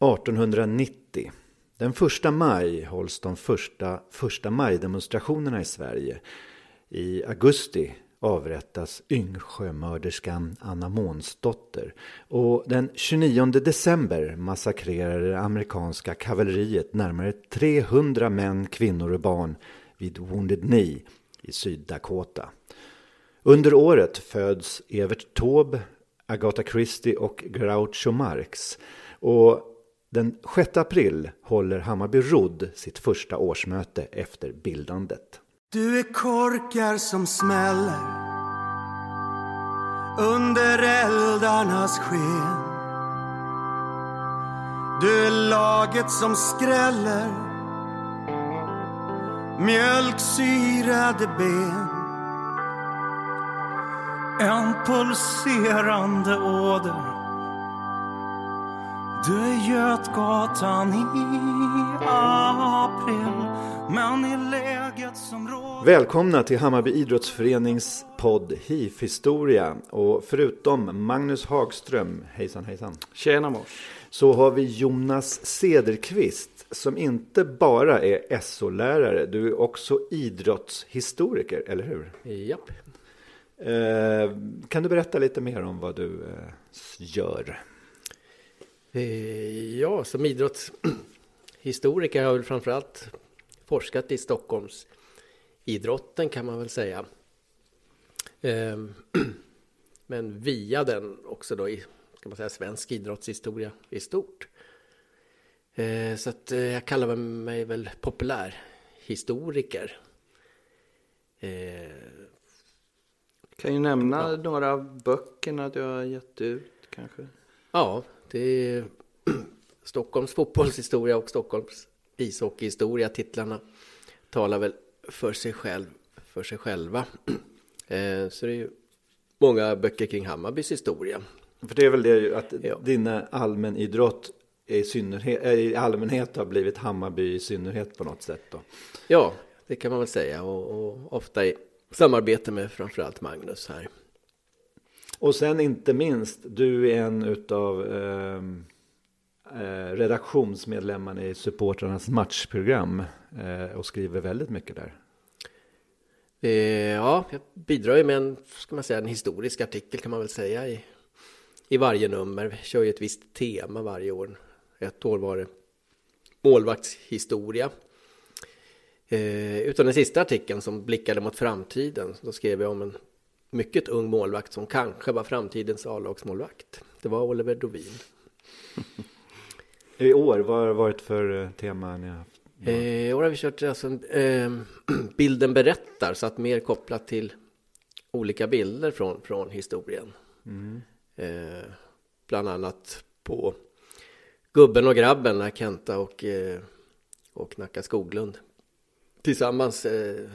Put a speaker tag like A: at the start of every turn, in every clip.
A: 1890. Den första maj hålls de första första maj-demonstrationerna i Sverige. I augusti avrättas Yngsjömörderskan Anna Månsdotter. Och den 29 december massakrerar det amerikanska kavalleriet närmare 300 män, kvinnor och barn vid Wounded Knee i Syddakota. Under året föds Evert Taube, Agatha Christie och Groucho Marx. Och den 6 april håller Hammarby Rodd sitt första årsmöte efter bildandet.
B: Du är korkar som smäller under eldarnas sken. Du är laget som skräller mjölksyrade ben. En pulserande åder. Du är Götgatan i april men i läget som råder
A: Välkomna till Hammarby Idrottsförenings podd HIF-historia. Och förutom Magnus Hagström, hejsan hejsan.
C: Tjena mors.
A: Så har vi Jonas Cederqvist som inte bara är SO-lärare, du är också idrottshistoriker, eller hur?
C: Japp.
A: Eh, kan du berätta lite mer om vad du eh, gör?
C: Eh, Ja, som idrottshistoriker har jag väl framförallt forskat i Stockholms idrotten kan man väl säga. Ehm, Men via den också då i ska man säga, svensk idrottshistoria i stort. Eh, Så att eh, jag kallar mig väl populärhistoriker.
D: Kan ju nämna några av böckerna du har gett ut kanske.
C: Ja, det är Stockholms fotbollshistoria och Stockholms ishockeyhistoria. Titlarna talar väl för sig, själv, för sig själva. Eh, Så det är ju många böcker kring Hammarbys historia.
A: För det är väl det att
C: Ja.
A: din allmänidrott i, synnerhet, eh, i allmänhet har blivit Hammarby i synnerhet på något sätt då.
C: Ja, det kan man väl säga och, och ofta i samarbete med framförallt Magnus här.
A: Och sen inte minst, du är en utav ehm, eh, redaktionsmedlemmarna i supportrarnas matchprogram eh, och skriver väldigt mycket där.
C: Eh, Ja, jag bidrar ju med en, ska man säga, en historisk artikel kan man väl säga i, i varje nummer. Vi kör ju ett visst tema varje år. Ett år var det målvaktshistoria. Eh, utan den sista artikeln som blickade mot framtiden, då skrev jag om en mycket ung målvakt som kanske var framtidens A-lagsmålvakt. Det var Oliver Dovin.
A: I år, vad har det varit för eh, tema ni har haft?
C: Eh, I år har vi kört alltså, eh, bilden berättar, så att mer kopplat till olika bilder från, från historien. Eh, bland annat på Gubben och grabben när Kenta och, eh, och Nacka Skoglund tillsammans eh,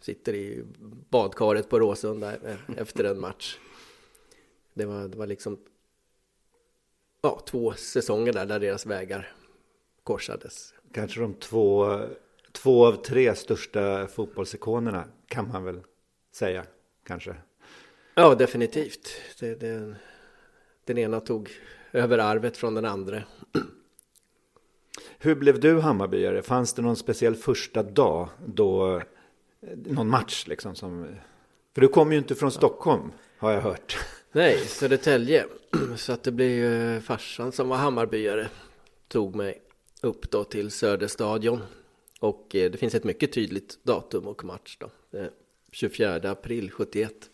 C: sitter i badkaret på Råsunda eh, efter en match. Det var, det var liksom ja, två säsonger där, där deras vägar korsades.
A: Kanske de två, två av tre största fotbollsikonerna kan man väl säga kanske.
C: Ja, definitivt. Det, det, den ena tog över arvet från den andra.
A: Hur blev du Hammarbyare? Fanns det någon speciell första dag då, Eh, någon match liksom som, för du kommer ju inte från Stockholm har jag hört.
C: Nej, Södertälje. Så att det blev ju eh, farsan som var Hammarbyare. Tog mig upp då till Söderstadion. Och eh, det finns ett mycket tydligt datum och match då. 24 april 71.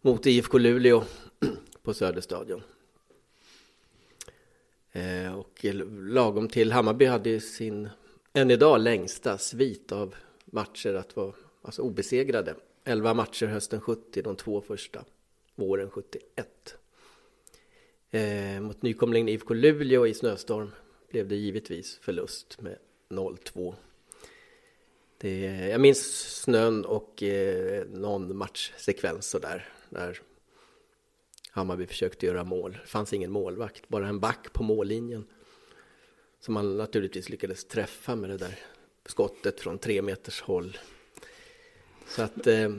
C: Mot IFK Luleå på Söderstadion. Och lagom till Hammarby hade ju sin, än idag, längsta svit av matcher att vara alltså obesegrade. 11 matcher hösten 70, de två första våren 71. Eh, mot nykomlingen IFK Luleå i snöstorm blev det givetvis förlust med 0-2. Det, jag minns snön och eh, någon matchsekvens sådär när Hammarby försökte göra mål. Det fanns ingen målvakt, bara en back på mållinjen. Som man naturligtvis lyckades träffa med det där skottet från tre meters håll. Så att eh,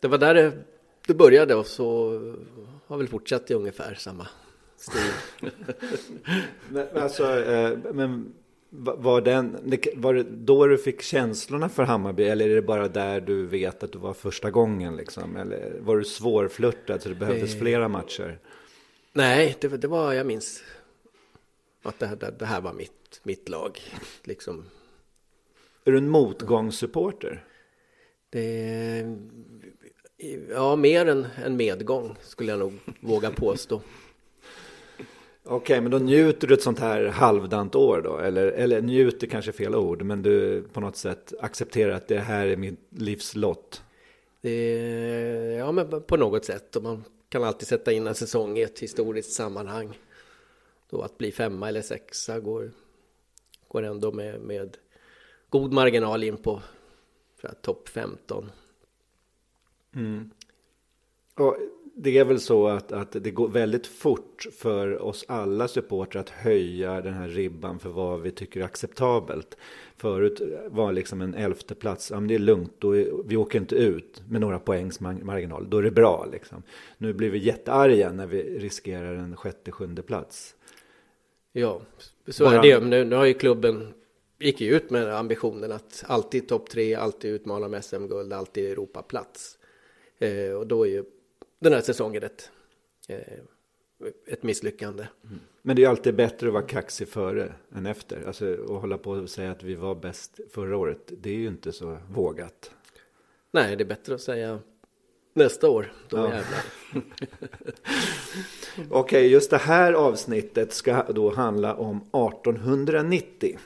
C: det var där det, det började och så har väl fortsatt i ungefär samma, stil.
A: Men, alltså, eh, men var, den, var det då du fick känslorna för Hammarby eller är det bara där du vet att du var första gången? Liksom? Eller var du svårflörtad så det behövdes
C: Eh.
A: flera matcher?
C: Nej, det, det var, jag minns att det, här- det här var mitt, mitt lag. Liksom,
A: Är du en motgångssupporter?
C: det, ja, mer än en medgång skulle jag nog våga påstå.
A: Okej, men då njuter du ett sånt här halvdant år då? Eller, eller njuter kanske fel ord, men du på något sätt accepterar att det här är min livslott?
C: Det, ja, men på något sätt. Och man kan alltid sätta in en säsong i ett historiskt sammanhang. Då att bli femma eller sexa går, går ändå med, med god marginal in på topp 15.
A: Och det är väl så att, att det går väldigt fort för oss alla supportrar att höja den här ribban för vad vi tycker är acceptabelt. Förut var liksom en elfte plats, ja men det är lugnt, då är, vi åker inte ut med några poängs mar- marginal, då är det bra liksom. Nu blir vi jättearga när vi riskerar en sjätte, sjunde plats.
C: Ja, så
A: Bara-
C: är det. Men nu, nu har ju klubben gick ju ut med ambitionen att alltid topp tre, alltid utmana om SM-guld, alltid Europaplats. Eh, och då är ju den här säsongen ett, eh, ett misslyckande.
A: Men det är alltid bättre att vara kaxig före än efter. Alltså att hålla på och säga att vi var bäst förra året, det är ju inte så vågat.
C: Nej, det är bättre att säga nästa år. Då
A: Ja.
C: jävlar.
A: Okej, just det här avsnittet ska då handla om 1890.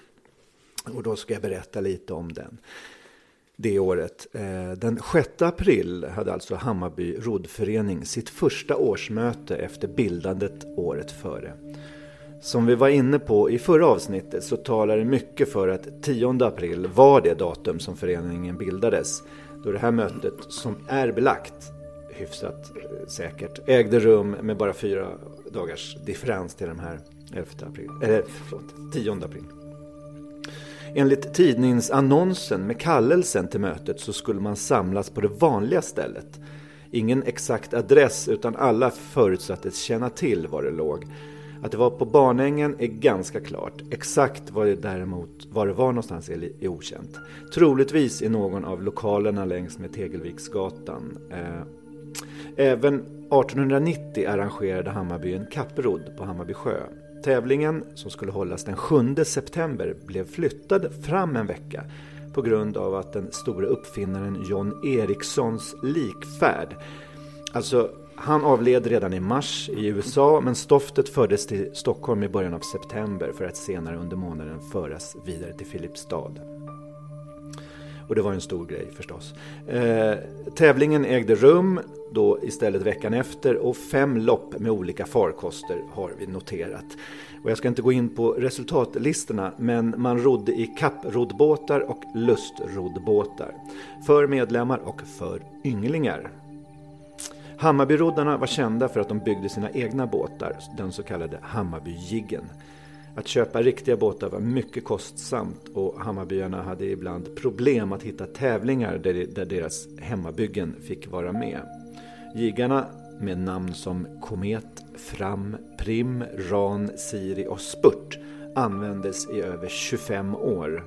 A: Och då ska jag berätta lite om den. Det året. Eh, den 6 april hade alltså Hammarby roddförening sitt första årsmöte efter bildandet året före. Som vi var inne på i förra avsnittet så talar det mycket för att 10 april var det datum som föreningen bildades. Då det här mötet, som är belagt hyfsat eh, säkert, ägde rum med bara fyra dagars differens till den här 11 april, eller förlåt, 10 april. Enligt tidningsannonsen med kallelsen till mötet så skulle man samlas på det vanliga stället. Ingen exakt adress utan alla förutsattes känna till var det låg. Att det var på Barnängen är ganska klart. Exakt var det däremot var det var någonstans är, är okänt. Troligtvis i någon av lokalerna längs med Tegelviksgatan. Eh, även 1890 arrangerade Hammarby en kapprodd på Hammarby sjö. Tävlingen, som skulle hållas den 7 september, blev flyttad fram en vecka på grund av att den store uppfinnaren John Ericssons likfärd, alltså han avled redan i mars i USA men stoftet fördes till Stockholm i början av september för att senare under månaden föras vidare till Filipstad. Och det var en stor grej förstås. Eh, tävlingen ägde rum då istället veckan efter och fem lopp med olika farkoster har vi noterat. Och jag ska inte gå in på resultatlistorna men man rodde i kapproddbåtar och lustroddbåtar. För medlemmar och för ynglingar. Hammarbyroddarna var kända för att de byggde sina egna båtar, den så kallade Hammarbygiggen. Att köpa riktiga båtar var mycket kostsamt och Hammarbyarna hade ibland problem att hitta tävlingar där, deras hemmabyggen fick vara med. Jiggarna med namn som Komet, Fram, Prim, Ran, Siri och Spurt användes i över 25 år.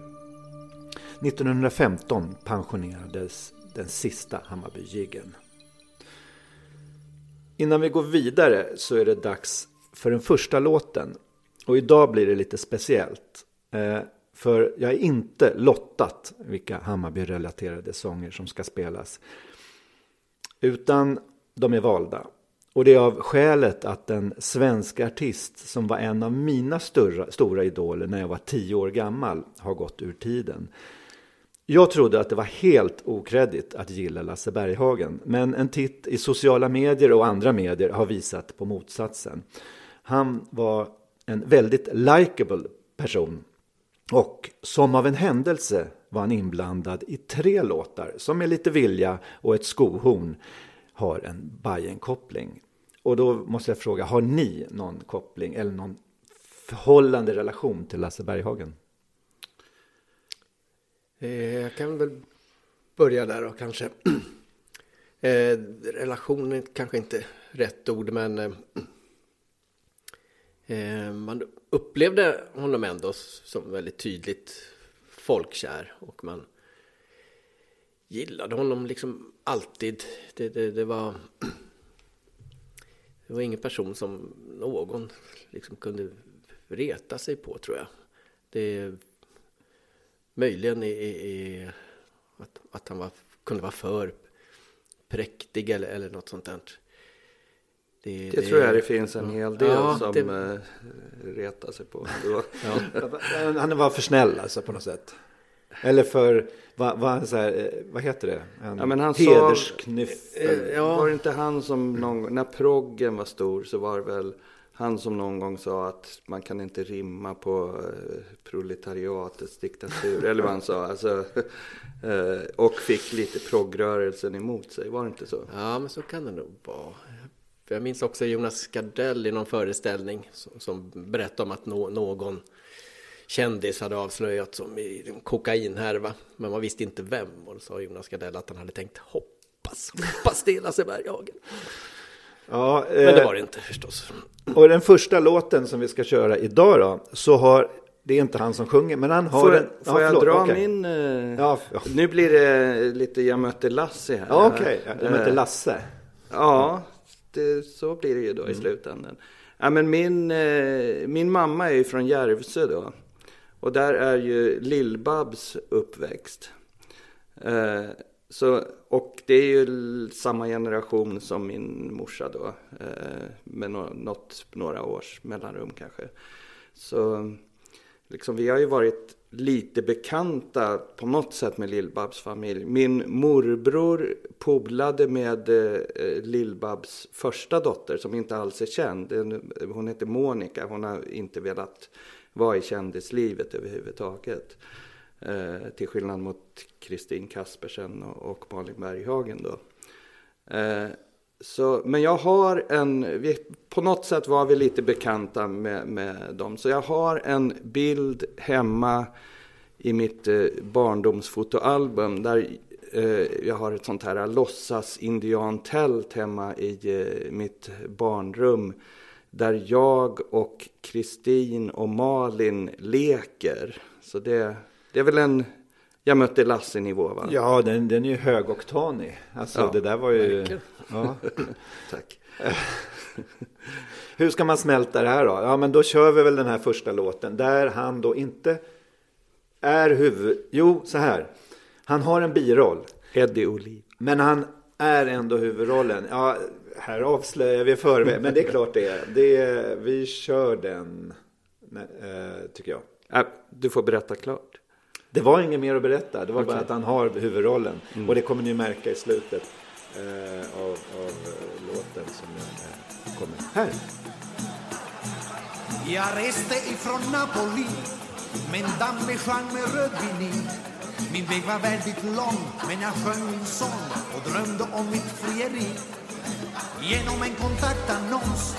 A: 1915 pensionerades den sista Hammarbyjiggen. Innan vi går vidare så är det dags för den första låten. Och idag blir det lite speciellt. Eh, för jag är inte lottat vilka Hammarby-relaterade sånger som ska spelas. Utan de är valda. Och det är av skälet att en svensk artist som var en av mina stora, stora idoler när jag var tio år gammal har gått ur tiden. Jag trodde att det var helt okreddigt att gilla Lasse Berghagen, men en titt i sociala medier och andra medier har visat på motsatsen. Han var en väldigt likable person och som av en händelse var han inblandad i tre låtar som med lite vilja och ett skohorn har en Bajen-koppling. Och då måste jag fråga, har ni någon koppling eller någon förhållande relation till Lasse Berghagen?
C: Eh, jag kan väl börja där då kanske. Eh, relation är kanske inte rätt ord, men Eh, Eh, man upplevde honom ändå som väldigt tydligt folkkär och man gillade honom liksom alltid. Det, det, det var det var ingen person som någon liksom kunde reta sig på tror jag. Det möjligen i, i, att, att han var, kunde vara för präktig eller, eller något sånt där.
D: Det, det, det, tror jag det finns en hel del ja, som det... Eh, retar sig på.
A: ja. Han var för snäll alltså på något sätt. Eller för, vad, vad, så här, eh, vad heter det? En ja, men han hedersknyffel.
D: Eh, ja. Var det inte han som någon, när proggen var stor så var det väl han som någon gång sa att man kan inte rimma på proletariatets diktatur. eller vad han sa. Alltså, och fick lite progrörelsen emot sig. Var det inte så?
C: Ja, men så kan det nog vara. För jag minns också Jonas Gardell i någon föreställning som, som berättade om att no, någon kändis hade avslöjat som i en kokainhärva. Men man visste inte vem. Och då sa Jonas Gardell att han hade tänkt hoppas, hoppas det är Lasse Berghagen. Ja, eh, Men det var det inte förstås.
A: Och den första låten som vi ska köra idag då, så har det är inte han som sjunger, men han har
D: får,
A: en...
D: Får ja, jag dra okay. min... Uh, ja, ja. Nu blir det lite Jag mötte Lasse här.
A: Ja, Okej, okay. Jag mötte Lasse.
D: Ja, det, så blir det ju då mm. i slutändan. Ja, men min, eh, min mamma är ju från Järvsö då. Och där är ju Lill-Babs uppväxt. Eh, så, och det är ju samma generation som min morsa då. Eh, med no, något, några års mellanrum kanske. Så liksom, vi har ju varit lite bekanta på något sätt med Lill-Babs familj. Min morbror polade med eh, Lill-Babs första dotter som inte alls är känd. Hon heter Monica. Hon har inte velat vara i kändislivet överhuvudtaget. Eh, till skillnad mot Kristin Kaspersen och, och Malin Berghagen då. Eh, så, men jag har en, vi, på något sätt var vi lite bekanta med, med dem. Så jag har en bild hemma i mitt eh, barndomsfotoalbum där eh, jag har ett sånt här låtsas indiantält hemma i eh, mitt barnrum. Där jag och Kristin och Malin leker. Så det, det är väl en jag mötte Lasse-nivå va?
A: Ja, den, den är ju högoktanig. Alltså ja, det där var ju... Ja.
D: Tack.
A: Hur ska man smälta det här då? Ja, men då kör vi väl den här första låten där han då inte är huvud... Jo, så här. Han har en biroll.
D: Eddie Oliv.
A: Men han är ändå huvudrollen. Ja, här avslöjar vi förväg. Men det är klart det är. Det är vi kör den, eh, tycker jag.
D: Äh, du får berätta klart.
A: Det var inget mer att berätta. Det var okay. bara att han har huvudrollen. Mm. Och det kommer ni märka i slutet eh, av, av eh, låten som eh, kommer här.
E: Jag reste ifrån Napoli med en damm sjöng med rödvin Min väg var väldigt lång, men jag sjöng min sång och drömde om mitt frieri. Genom en kontaktannons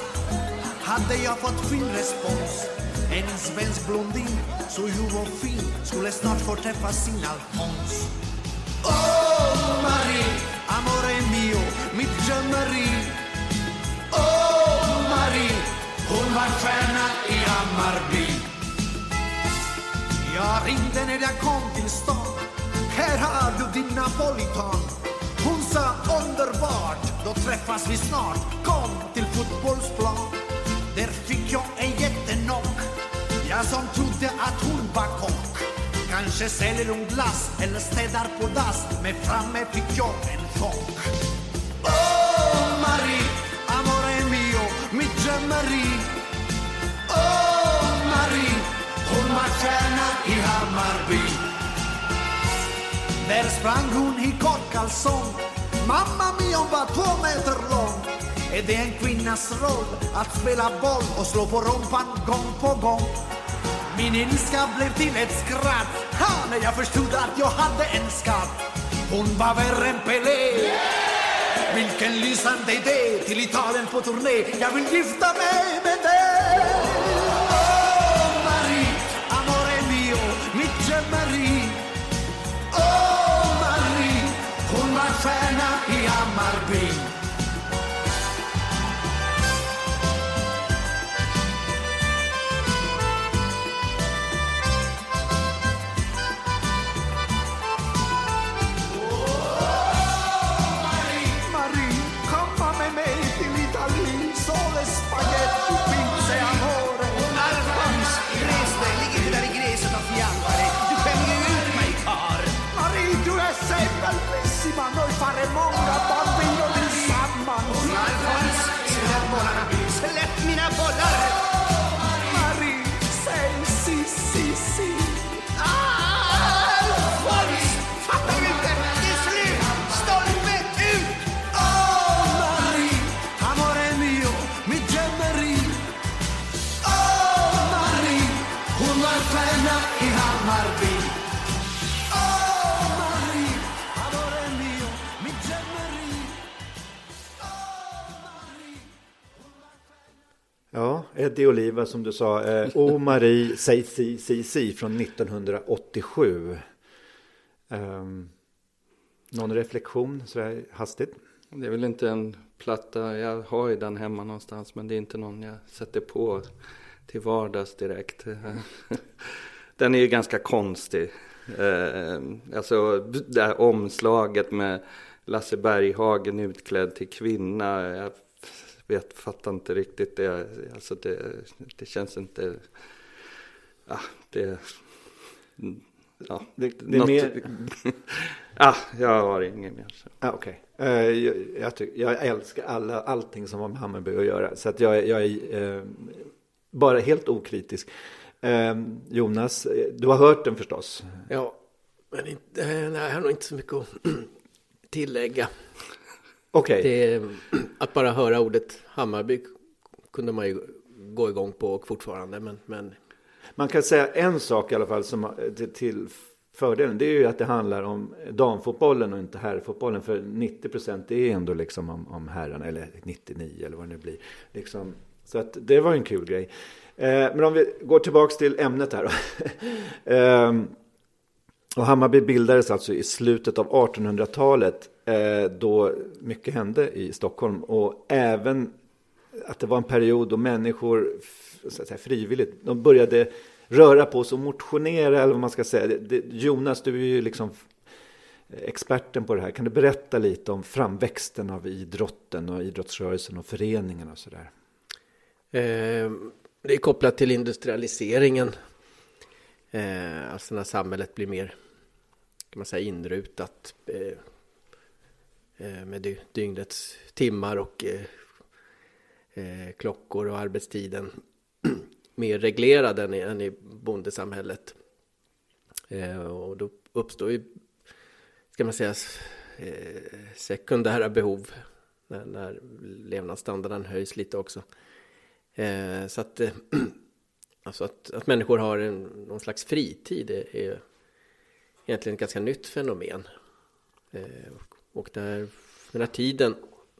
E: hade jag fått fin respons en svensk blondin, så ljuv och fin skulle snart få träffa sin Alfons. Oh, Marie, amore mio, mitt drömmeri. Oh, Marie, hon var stjärna i Hammarby. Jag ringde när jag kom till stan. Här har du din napolitan. Hon sa underbart, då träffas vi snart. Kom till fotbollsplan. Där fick jag en jätte jag som trodde att hon var kock. Kanske säljer hon glass eller städar på dass. Men framme fick jag en chock. Oh Marie, amore mio, mitt drömmeri Oh Marie, hon var stjärna i Hammarby. Där sprang hon i kort kalsong Mamma mia, hon var två meter lång. Är det en kvinnas roll att spela boll och slå på rumpan gång på gång? Min ilska blev till ett skratt ha, när jag förstod att jag hade en skatt. Hon var värre än Pelé. Yeah! Vilken lysande idé till Italien på turné. Jag vill gifta mig med dig. mira volar.
A: Eddie Oliva som du sa. Eh, o Marie, säg si, si, si från 1987. Um, ehm, någon reflektion sådär hastigt?
D: Det är väl inte en platta, jag har ju den hemma någonstans men det är inte någon jag sätter på till vardags direkt. Den är ju ganska konstig. Eh, alltså det här omslaget med Lasse Berghagen utklädd till kvinna. Jag vet, fattar inte riktigt det. Alltså det, det känns inte... Ja, det... Ja,
A: det, det är mer...
D: ah, jag har inget mer.
A: Ah, okay. Uh, jag, jag, tycker, jag, älskar alla, allting som har med Hammarby att göra. Så att jag, jag är uh, bara helt okritisk. Uh, Jonas, du har hört den förstås?
C: Ja, men inte, nej, jag har nog inte så mycket att tillägga.
A: Okej.
C: Okay. Att bara höra ordet Hammarby kunde man ju gå igång på och fortfarande. Men, men...
A: Man kan säga en sak i alla fall som till fördelen. Det är ju att det handlar om damfotbollen och inte herrfotbollen. För 90 procent är ändå liksom om, om herrarna. Eller 99 eller vad det nu blir. Liksom. Så att det var en kul grej. Eh, men om vi går tillbaks till ämnet här då. eh, och Hammarby bildades alltså i slutet av 1800-talet eh, Eh, då mycket hände i Stockholm. Och även att det var en period då människor så att säga, frivilligt de började röra på sig och motionera eller vad man ska säga. Det, Jonas, du är ju liksom experten på det här. Kan du berätta lite om framväxten av idrotten och idrottsrörelsen och föreningarna och sådär?
C: Eh, det är kopplat till industrialiseringen Eh, alltså när samhället blir mer kan man säga, inrutat eh Eh, med dygnets timmar och eh, eh, klockor och arbetstiden mer reglerad än i, än i bondesamhället. Eh, och då uppstår ju, ska man säga, sekundära behov när, när levnadsstandarden höjs lite också. så att Alltså att, att människor har en, någon slags fritid är, är egentligen ett ganska nytt fenomen. Och där, den här tiden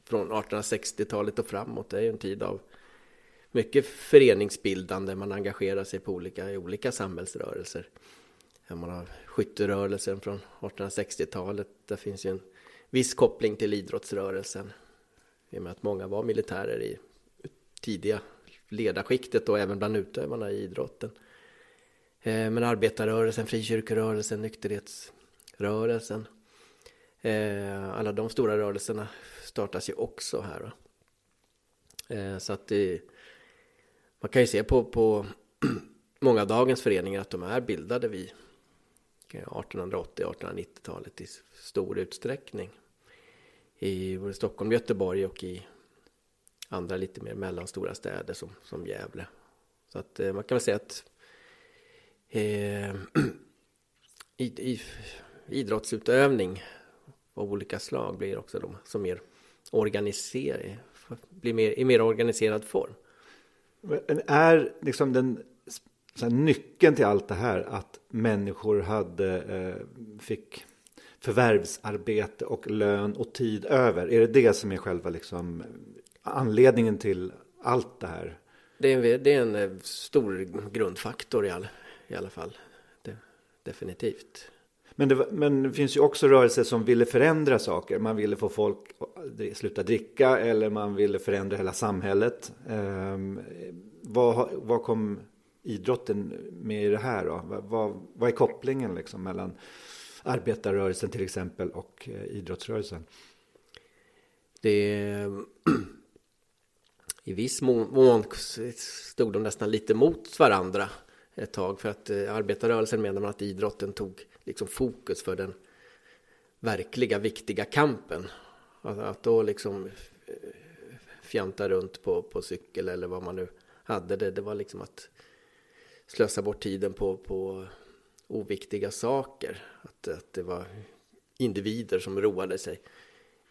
C: från 1860-talet och framåt är ju en tid av mycket föreningsbildande. Man engagerar sig på olika, i olika samhällsrörelser. Man har skytterörelsen från 1860-talet. Där finns ju en viss koppling till idrottsrörelsen. I och med att många var militärer i tidiga ledarskiktet och även bland utövarna i idrotten. Eh, men arbetarrörelsen, frikyrkorörelsen, nykterhetsrörelsen. Eh, alla de stora rörelserna startas ju också här. Eh, så att det, man kan ju se på, på många av dagens föreningar att de är bildade vid 1880-1890-talet i stor utsträckning. I både Stockholm, Göteborg och i andra lite mer mellanstora städer som, som Gävle. Så att eh, man kan väl säga att eh, i, i, idrottsutövning av olika slag blir också de som mer organiserade, blir mer, i mer organiserad form.
A: Men är liksom den nyckeln till allt det här att människor hade, eh, fick förvärvsarbete och lön och tid över? Är det det som är själva liksom anledningen till allt det här?
C: Det är en, det är en eh, stor grundfaktor i, all, i alla fall. Det, definitivt.
A: Men det, men det finns ju också rörelser som ville förändra saker. Man ville få folk att sluta dricka eller man ville förändra hela samhället. Eh, vad, vad kom idrotten med i det här då? Vad, vad är kopplingen liksom mellan arbetarrörelsen till exempel och eh, idrottsrörelsen?
C: Det i viss mån stod de nästan lite mot varandra ett tag för att eh, arbetarrörelsen menar man att idrotten tog liksom fokus för den verkliga viktiga kampen. Att, att då liksom eh, fjanta runt på, på cykel eller vad man nu hade det, det var liksom att slösa bort tiden på, på oviktiga saker. Att, att det var individer som roade sig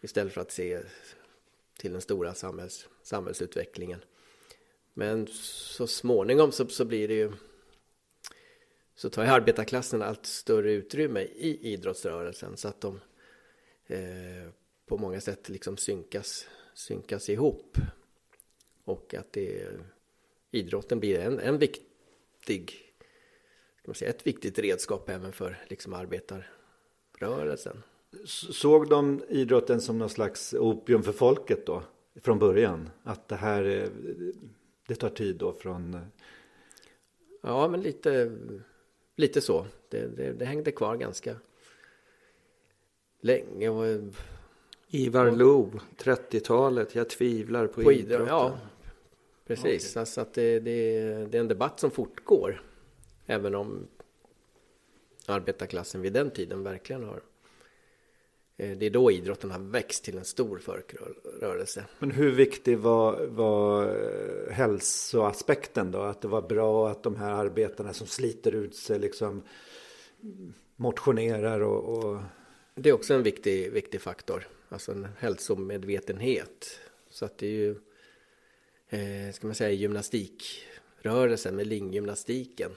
C: istället för att se till den stora samhälls, samhällsutvecklingen. Men så småningom så, så blir det ju så tar ju arbetarklassen allt större utrymme i idrottsrörelsen så att de eh, på många sätt liksom synkas, synkas ihop. Och att det idrotten blir en, en viktig, kan man säga, ett viktigt redskap även för liksom arbetarrörelsen.
A: Såg de idrotten som någon slags opium för folket då? Från början? Att det här, eh, det tar tid då från... Eh,
C: ja, men lite, lite så. Det, det, det hängde kvar ganska länge. Och,
D: Ivar Lo, 30-talet, jag tvivlar på, på idrotten.
C: Ja, precis. Okay. Alltså att det, det, det är en debatt som fortgår. Även om arbetarklassen vid den tiden verkligen har det är då idrotten har växt till en stor folkrörelse.
A: Men hur viktig var, var eh, hälsoaspekten då? Att det var bra att de här arbetarna som sliter ut sig liksom motionerar och... och...
C: Det är också en viktig, viktig faktor. Alltså en hälsomedvetenhet. Så att det är ju, eh, ska man säga, gymnastikrörelsen med linggymnastiken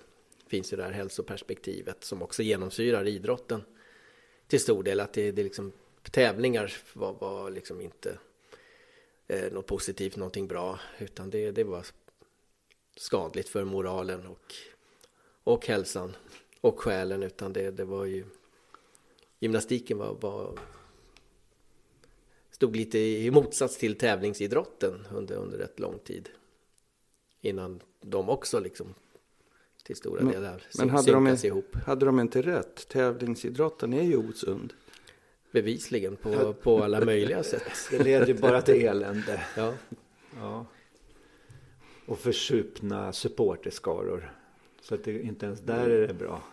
C: finns ju det här hälsoperspektivet som också genomsyrar idrotten till stor del att det, det liksom, tävlingar var, var liksom inte eh, något positivt, någonting bra, utan det, det var skadligt för moralen och, och hälsan och själen, utan det, det var ju gymnastiken var, var stod lite i motsats till tävlingsidrotten under, under rätt lång tid. Innan de också liksom till stora men, delar
D: men hade de, ihop. hade de inte rätt? Tävlingsidrotten är ju osund.
C: Bevisligen på, på alla möjliga sätt.
A: Det leder ju bara till elände.
C: Ja.
A: ja. Och försupna supporterskaror. Så att det, inte ens där är det bra.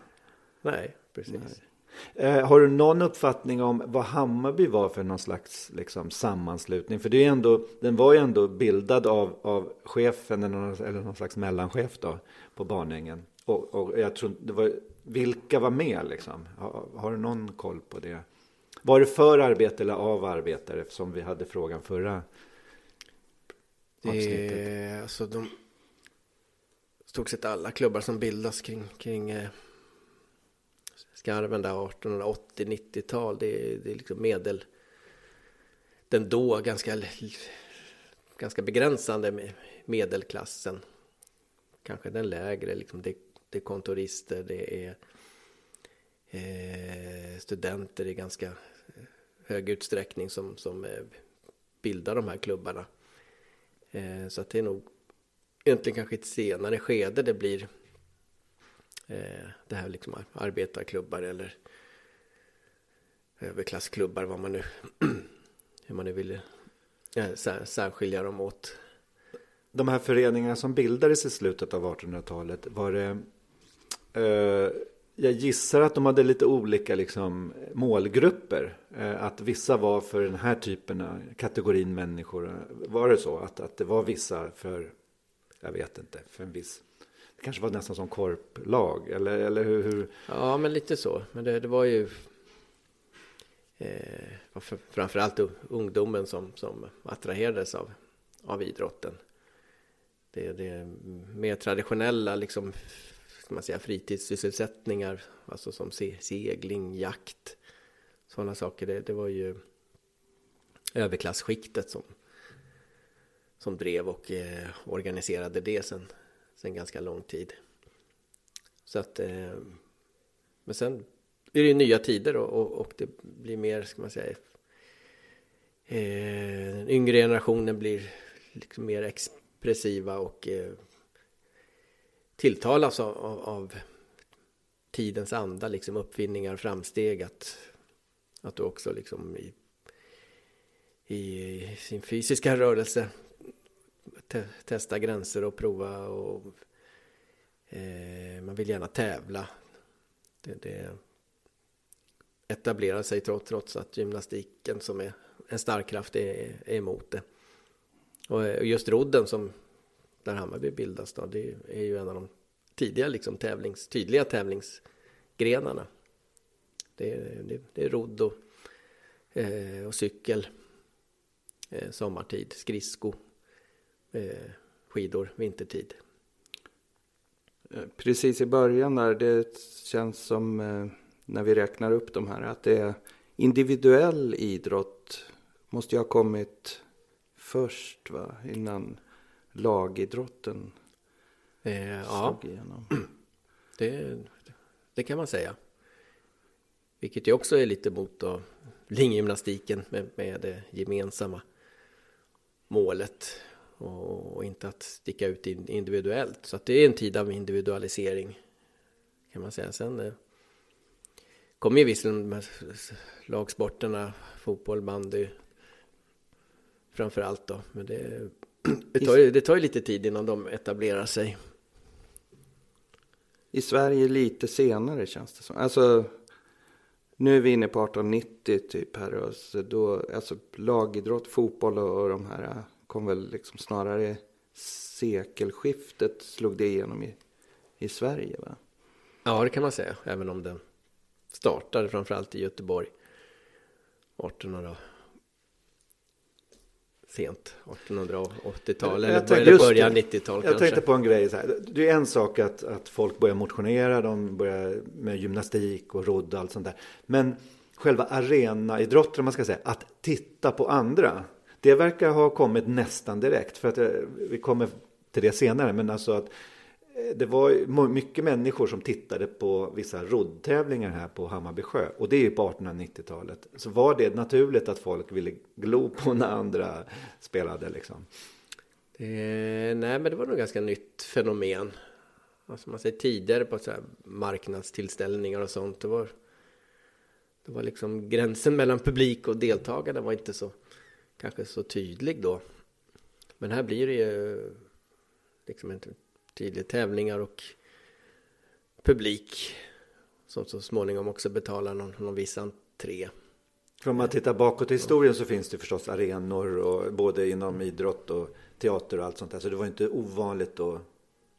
C: Nej, precis. Nej.
A: Eh, har du någon uppfattning om vad Hammarby var för någon slags liksom, sammanslutning? För det är ändå, den var ju ändå bildad av, av chefen eller någon, eller någon slags mellanchef då, på Barnängen. Och, och jag tror det var, vilka var med liksom? Har, har, du någon koll på det? Var det för arbete eller av arbetare som vi hade frågan förra avsnittet?
C: Eh, alltså de, stort sett alla klubbar som bildas kring, kring eh skarven där 1880-90-tal. Det, det är liksom medel. Den då ganska, ganska begränsande medelklassen. Kanske den lägre, liksom det, det är kontorister, det är eh, studenter i ganska hög utsträckning som, som eh, bildar de här klubbarna. Eh, så att det är nog egentligen kanske ett senare skede det blir Eh, det här liksom arbetarklubbar eller överklassklubbar, vad man nu, hur man nu vill eh, särskilja dem åt.
A: De här föreningarna som bildades i slutet av 1800-talet, var det eh, jag gissar att de hade lite olika liksom, målgrupper. Eh, att vissa var för den här typen av kategorin människor. Var det så? Att, att det var vissa för, jag vet inte, för en viss det kanske var nästan som korplag, eller, eller hur, hur?
C: Ja, men lite så. Men det, det var ju eh, framförallt ungdomen som, som attraherades av, av idrotten. Det, det mer traditionella liksom, ska man säga, fritidssysselsättningar, alltså som segling, jakt, sådana saker. Det, det var ju överklassskiktet som, som drev och eh, organiserade det sen sen ganska lång tid. Så att, eh, men sen är det ju nya tider och, och, och, det blir mer, ska man säga, eh, den yngre generationen blir liksom mer depressiva och eh, tilltalas av, av, av, tidens anda, liksom uppfinningar, framsteg, att, att du också liksom i, i sin fysiska rörelse te testa gränser och prova och eh, man vill gärna tävla. Det, det etablerar sig trots, trots att gymnastiken som är en stark kraft är, är emot det. Och, eh, just rodden som där Hammarby bildas då, det är ju en av de tidiga liksom tävlings, tydliga tävlingsgrenarna. Det är, det, det är rodd och, eh, och cykel eh, sommartid, skridsko eh, skidor vintertid.
D: Eh, precis i början där, det känns som eh, när vi räknar upp de här att det är individuell idrott måste ju ha kommit först va? innan lagidrotten
C: Eh, ja,
D: slog igenom.
C: det, det kan man säga. Vilket ju också är lite mot då linggymnastiken med, med det gemensamma målet och, och inte att sticka ut in- individuellt. Så att det är en tid av individualisering kan man säga. Sen eh, kommer ju visserligen de här lagsporterna, fotboll, bandy framför allt då. Men det, det, tar ju, det tar ju lite tid innan de etablerar sig.
D: I Sverige lite senare känns det som. Alltså, nu är vi inne på 1890 typ här. Och så då, alltså lagidrott, fotboll och, och de här äh, kom väl liksom snarare sekelskiftet slog det igenom i, i Sverige va?
C: Ja, det kan man säga, även om den startade framförallt i Göteborg 1800 sent 1880-tal
A: Jag
C: eller
A: tänkte-
C: början,
A: just
C: början
A: det.
C: 90-tal
A: Jag
C: kanske.
A: tänkte på en grej så här. Det är en sak att, att folk börjar motionera, de börjar med gymnastik och rodd och allt sånt där. Men själva arenaidrotten, man ska säga, att titta på andra. Det verkar ha kommit nästan direkt. För att eh, vi kommer till det senare. Men alltså att Eh, det var mycket människor som tittade på vissa roddtävlingar här på Hammarby sjö. Och det är ju på 1890-talet. Så var det naturligt att folk ville glo på när andra spelade liksom.
C: Eh, nej, men det var nog ganska nytt fenomen. Alltså man säger tidigare på så här marknadstillställningar och sånt. Det var, det var liksom gränsen mellan publik och deltagare var inte så kanske så tydlig då. Men här blir det ju liksom en tydlig tävlingar och publik som så småningom också betalar någon, någon viss entré.
A: För om man tittar bakåt i historien så finns det förstås arenor och både inom idrott och teater och allt sånt där. Så det var inte ovanligt att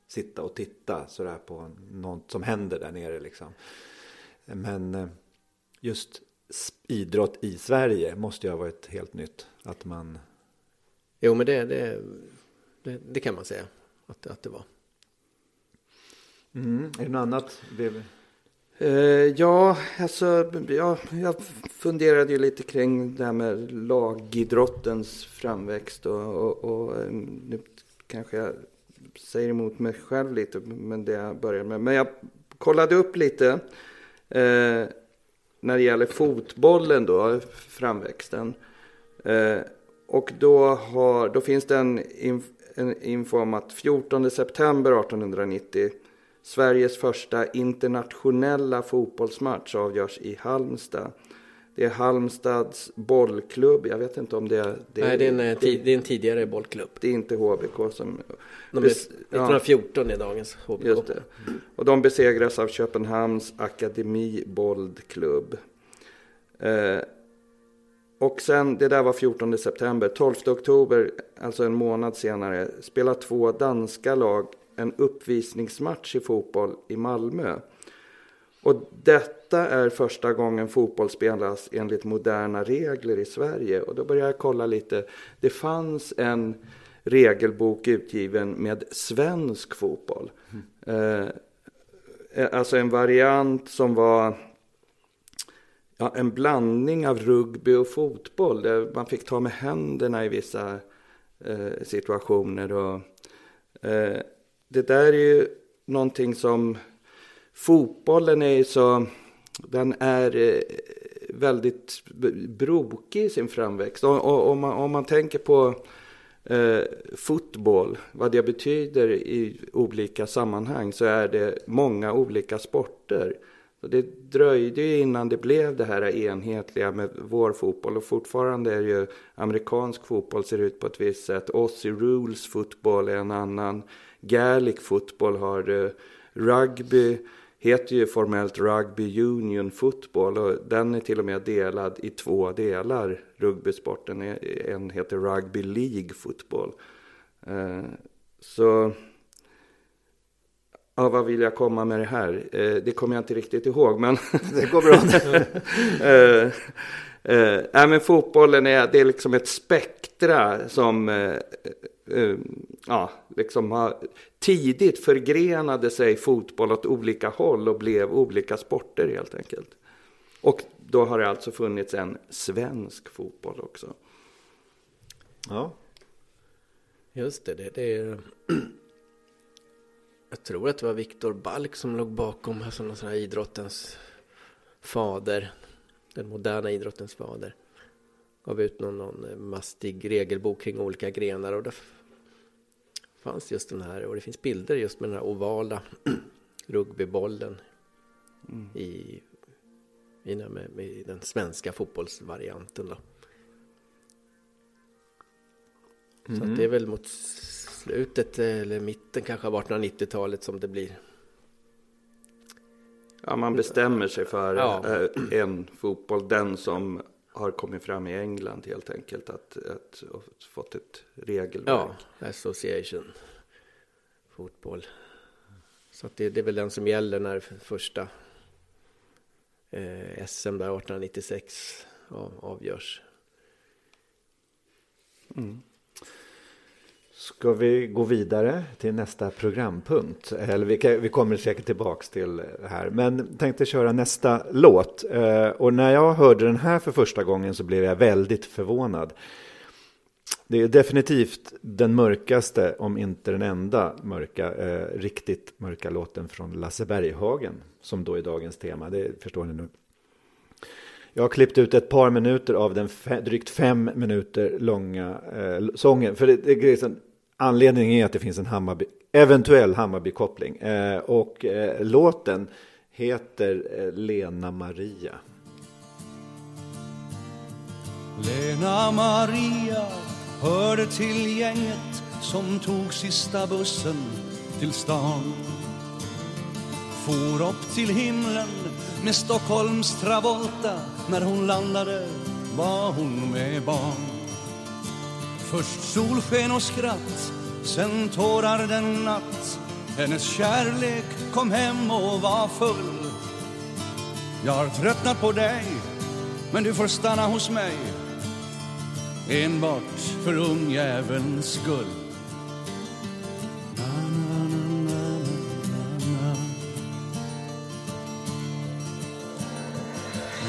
A: sitta och titta sådär på något som händer där nere liksom. Men eh, just idrott i Sverige måste ju ha varit helt nytt. Att man,
C: Jo, men det, det, det, det kan man säga att, att det var
A: mm, är det något annat?
D: Eh, ja, alltså, ja, jag funderade ju lite kring det här med lagidrottens framväxt och, och, och eh, nu kanske jag säger emot mig själv lite, men det jag började med. Men jag kollade upp lite eh, när det gäller fotbollen då, framväxten. Eh, och då, har, då finns det en, inf- en info om att 14 september 1890 Sveriges första internationella fotbollsmatch avgörs i Halmstad. Det är Halmstads bollklubb. Jag vet inte om det är... Det,
C: Nej, det är, en, eh, det är en tidigare bollklubb.
D: det är inte HBK som...
C: Nummer
D: Bes- ja.
C: 1914 är dagens HBK.
D: Just det. Och de besegras av Köpenhamns Akademi Boldklubb. Eh, och sen, det där var 14 september. 12 oktober, alltså en månad senare, spelar två danska lag en uppvisningsmatch i fotboll i Malmö. Och detta är första gången fotboll spelas enligt moderna regler i Sverige. Och då började jag kolla lite. Det fanns en regelbok utgiven med svensk fotboll. Eh, eh, alltså en variant som var ja, en blandning av rugby och fotboll. Där man fick ta med händerna i vissa eh, situationer. Och, eh, det där är ju någonting som fotbollen är ju så, den är eh, väldigt brokig i sin framväxt. Om, man, om man tänker på eh, fotboll, vad det betyder i olika sammanhang, så är det många olika sporter. Så det dröjde ju innan det blev det här enhetliga med vår fotboll. Och fortfarande är ju amerikansk fotboll ser ut på ett visst sätt. Aussie Rules fotboll är en annan. Gaelic fotboll har eh, rugby. Heter ju formellt Rugby Union Football. Och den är till och med delad i två delar. Rugbysporten. Eh, en heter Rugby League Football. Eh, så... Ja, vad vill jag komma med det här? Eh, det kommer jag inte riktigt ihåg, men...
A: det går bra.
D: eh, eh, men fotbollen är, det är liksom ett spektra som eh, eh, ja, liksom har tidigt förgrenade sig fotboll åt olika håll och blev olika sporter helt enkelt. Och då har det alltså funnits en svensk fotboll också.
A: ja.
C: Just det, det, det är... jag tror att det var Viktor Balk som låg bakom, alltså någon sån här idrottens fader, den moderna idrottens fader. Gav ut någon, någon mastig regelbok kring olika grenar och där fanns just den här, och det finns bilder just med den här ovala rugbybollen mm. i, i, med, med den svenska fotbollsvarianten då. Mm. Så det är väl mot slutet eller mitten kanske av 1890-talet som det blir.
D: Ja, man bestämmer sig för ja. Eh, en fotboll, den som har kommit fram i England helt enkelt, att, att, att fått ett regelverk.
C: Ja, association fotboll. Så det, det, är väl den som gäller när första eh, SM där 1896 av, avgörs.
A: Mm. Ska vi gå vidare till nästa programpunkt? Eller vi, kan, vi kommer säkert tillbaks till det här. Men tänkte köra nästa låt. Eh, och när jag hörde den här för första gången så blev jag väldigt förvånad. Det är definitivt den mörkaste, om inte den enda mörka, eh, riktigt mörka låten från Lasse Berghagen. Som då är dagens tema, det förstår ni nu. Jag har klippt ut ett par minuter av den fe, drygt fem minuter långa eh, sången. För det, det, liksom, anledningen är att det finns en Hammarby, eventuell Hammarby-koppling. Eh, och eh, låten heter eh, Lena Maria.
B: Lena Maria hörde till gänget som tog sista bussen till stan. For upp till himlen med Stockholms Travolta. När hon landade var hon med barn. Först solsken och skratt, sen tårar den natt. Hennes kärlek kom hem och var full. Jag har tröttnat på dig, men du får stanna hos mig enbart för ungjävelns skull.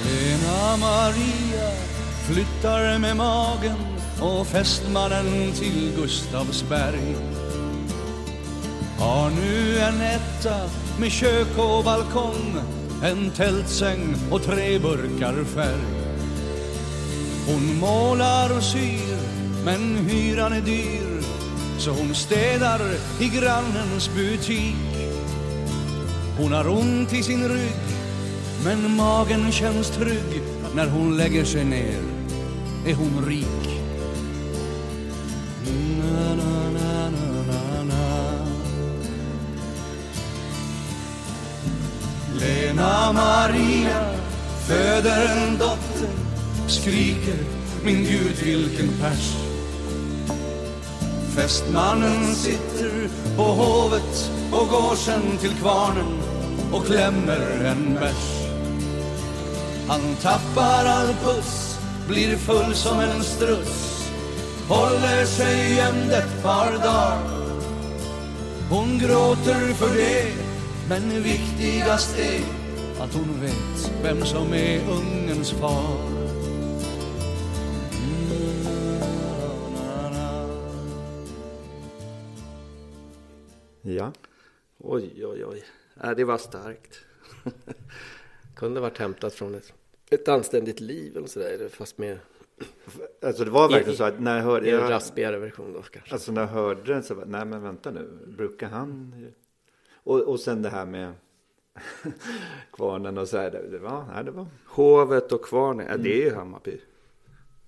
B: Lena Maria flyttar med magen och fästmannen till Gustavsberg har nu en etta med kök och balkong en tältsäng och tre burkar färg hon målar och syr, men hyran är dyr så hon städar i grannens butik. Hon har ont i sin rygg, men magen känns trygg när hon lägger sig ner är hon rik. Maria föder en dotter skriker min Gud vilken pers. Fästmannen sitter på hovet och går sen till kvarnen och klämmer en bärs Han tappar all puss, blir full som en struss Håller sig gömd ett par dagar. Hon gråter för det, men viktigast är att hon vet vem som är ungens far
A: Ja.
D: Oj, oj, oj. Äh, det var starkt.
C: Kunde varit hämtat från ett, ett anständigt liv eller sådär, fast med
A: Alltså det var verkligen I, så att när jag hörde...
C: I en raspigare version då kanske.
A: Alltså när jag hörde den så var nej men vänta nu, brukar han... Och, och sen det här med kvarnen och så här, det, det var, nej det var...
D: Hovet och kvarnen, ja, det är ju Hammarby.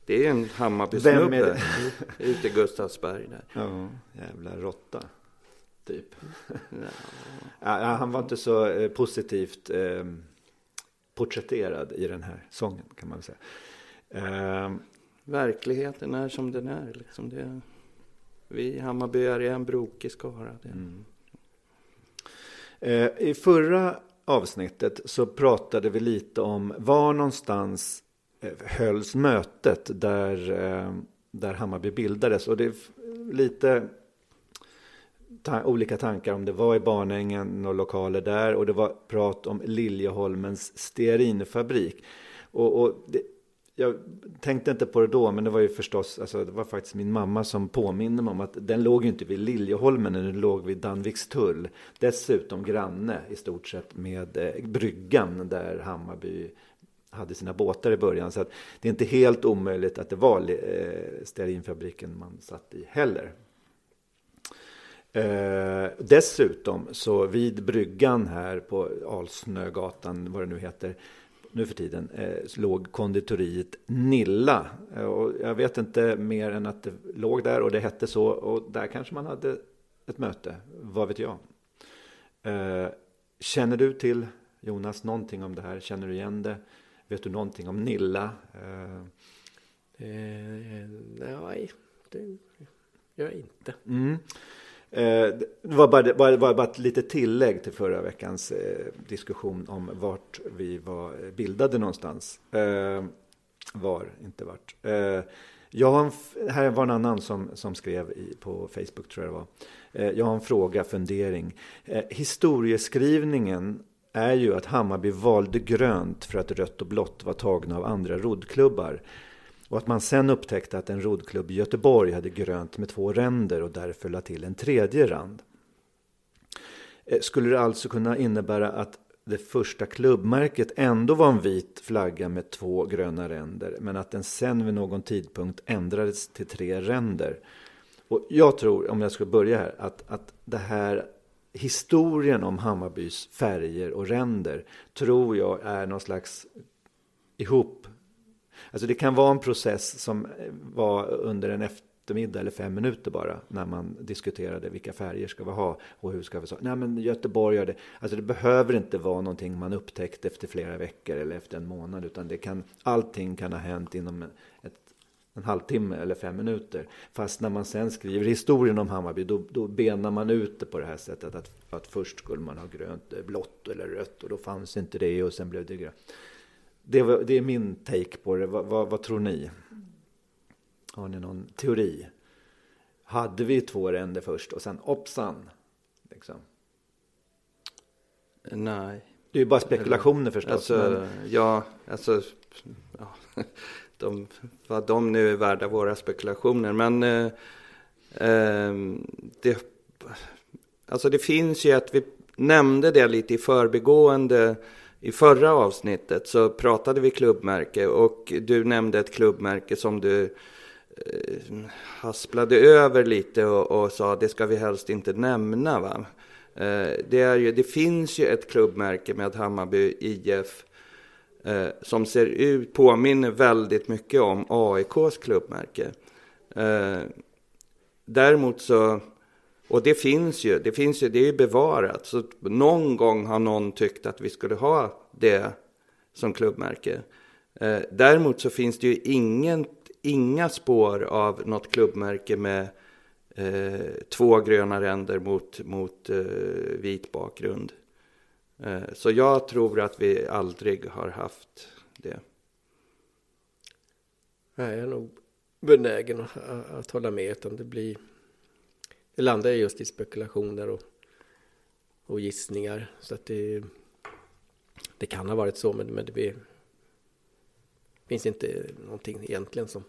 D: Det är en Hammarby-snubbe ute i Gustavsberg där.
A: Ja, jävla råtta typ. ja, han var inte så eh, positivt eh, porträtterad i den här sången kan man säga.
D: Eh, Verkligheten är som den är. Liksom det, vi Hammarbyare är en brokig skara. Mm.
A: Eh, I förra avsnittet så pratade vi lite om var någonstans eh, hölls mötet där, eh, där Hammarby bildades. Och det är lite ta olika tankar om det var i Barnängen och lokaler där och det var prat om Liljeholmens stearinfabrik. Och, och det, jag tänkte inte på det då, men det var ju förstås, alltså det var faktiskt min mamma som påminde mig om att den låg ju inte vid Liljeholmen, den låg vid Danvikstull. Dessutom granne i stort sett med eh, bryggan där Hammarby hade sina båtar i början. Så att det är inte helt omöjligt att det var eh, stearinfabriken man satt i heller. Eh, dessutom så vid bryggan här på Alsnögatan, vad det nu heter, nu för tiden, eh, låg konditoriet Nilla. Eh, och jag vet inte mer än att det låg där och det hette så. Och där kanske man hade ett möte, vad vet jag. Eh, känner du till, Jonas, någonting om det här? Känner du igen det? Vet du någonting om Nilla?
C: Eh, eh nej, det gör jag inte.
A: Mm. Eh, det var bara, bara, bara, bara ett litet tillägg till förra veckans eh, diskussion om vart vi var bildade någonstans. Eh, var, inte vart. Eh, jag har en, här var en annan som, som skrev i, på Facebook tror jag det var. Eh, jag har en fråga, fundering. Historieskrivningen är ju att Hammarby valde grönt för att rött och blått var tagna av andra roddklubbar. Och att man sen upptäckte att en roddklubb i Göteborg hade grönt med två ränder och därför la till en tredje rand. Eh, skulle det alltså kunna innebära att det första klubbmärket ändå var en vit flagga med två gröna ränder men att den sen vid någon tidpunkt ändrades till tre ränder. Och jag tror, om jag ska börja här, att, att det här historien om Hammarbys färger och ränder tror jag är någon slags ihop Alltså det kan vara en process som eh, var under en eftermiddag eller fem minuter bara när man diskuterade vilka färger ska vi ha och hur ska vi så. Nej men Göteborg gör det. Alltså det behöver inte vara någonting man upptäckte efter flera veckor eller efter en månad utan det kan, allting kan ha hänt inom ett, en halvtimme eller fem minuter. Fast när man sen skriver historien om Hammarby då, då benar man ut det på det här sättet att, att först skulle man ha grönt, eh, blått eller rött och då fanns inte det och sen blev det grönt. Det, var, det är min take på det. Vad, vad, vad, tror ni? Har ni någon teori? Hade vi två ränder först och sen hoppsan? Liksom.
D: Nej.
A: Det är ju bara spekulationer förstås.
D: Alltså, men... Ja, alltså. Ja, de, vad de nu är värda våra spekulationer. Men eh, eh, det, alltså det finns ju att vi nämnde det lite i förbigående i förra avsnittet så pratade vi klubbmärke och du nämnde ett klubbmärke som du eh, hasplade över lite och, och sa det ska vi helst inte nämna. Va? Eh, det, är ju, det finns ju ett klubbmärke med Hammarby IF eh, som ser ut, påminner väldigt mycket om AIKs klubbmärke. Eh, däremot så och det finns ju, det finns ju, det är ju bevarat. Så någon gång har någon tyckt att vi skulle ha det som klubbmärke. Eh, däremot så finns det ju ingen, inga spår av något klubbmärke med eh, två gröna ränder mot, mot eh, vit bakgrund. Eh, så jag tror att vi aldrig har haft det.
C: Nej, jag är nog benägen att, att hålla med. Utan det blir det landar just i spekulationer och, och gissningar. Så att det, det kan ha varit så, men, men det finns inte någonting egentligen som,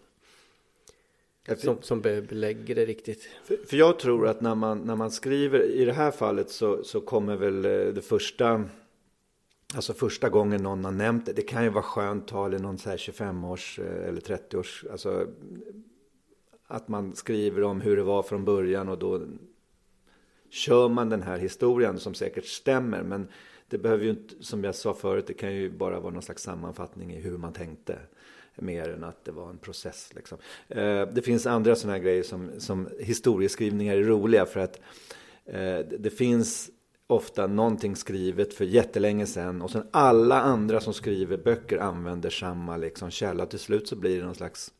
C: som, som belägger det riktigt.
A: För, för, jag tror att när man, när man skriver, i det här fallet så, så kommer väl eh, det första Alltså första gången någon har nämnt det, det kan ju vara skönt tal i någon så här 25-års eh, eller 30-års, alltså att man skriver om hur det var från början och då kör man den här historien som säkert stämmer. Men det behöver ju inte, som jag sa förut, det kan ju bara vara någon slags sammanfattning i hur man tänkte. Mer än att det var en process. Liksom. Eh, det finns andra sådana här grejer som, som historieskrivningar är roliga för att eh, det finns ofta någonting skrivet för jättelänge sedan och sen alla andra som skriver böcker använder samma liksom källa. Till slut så blir det någon slags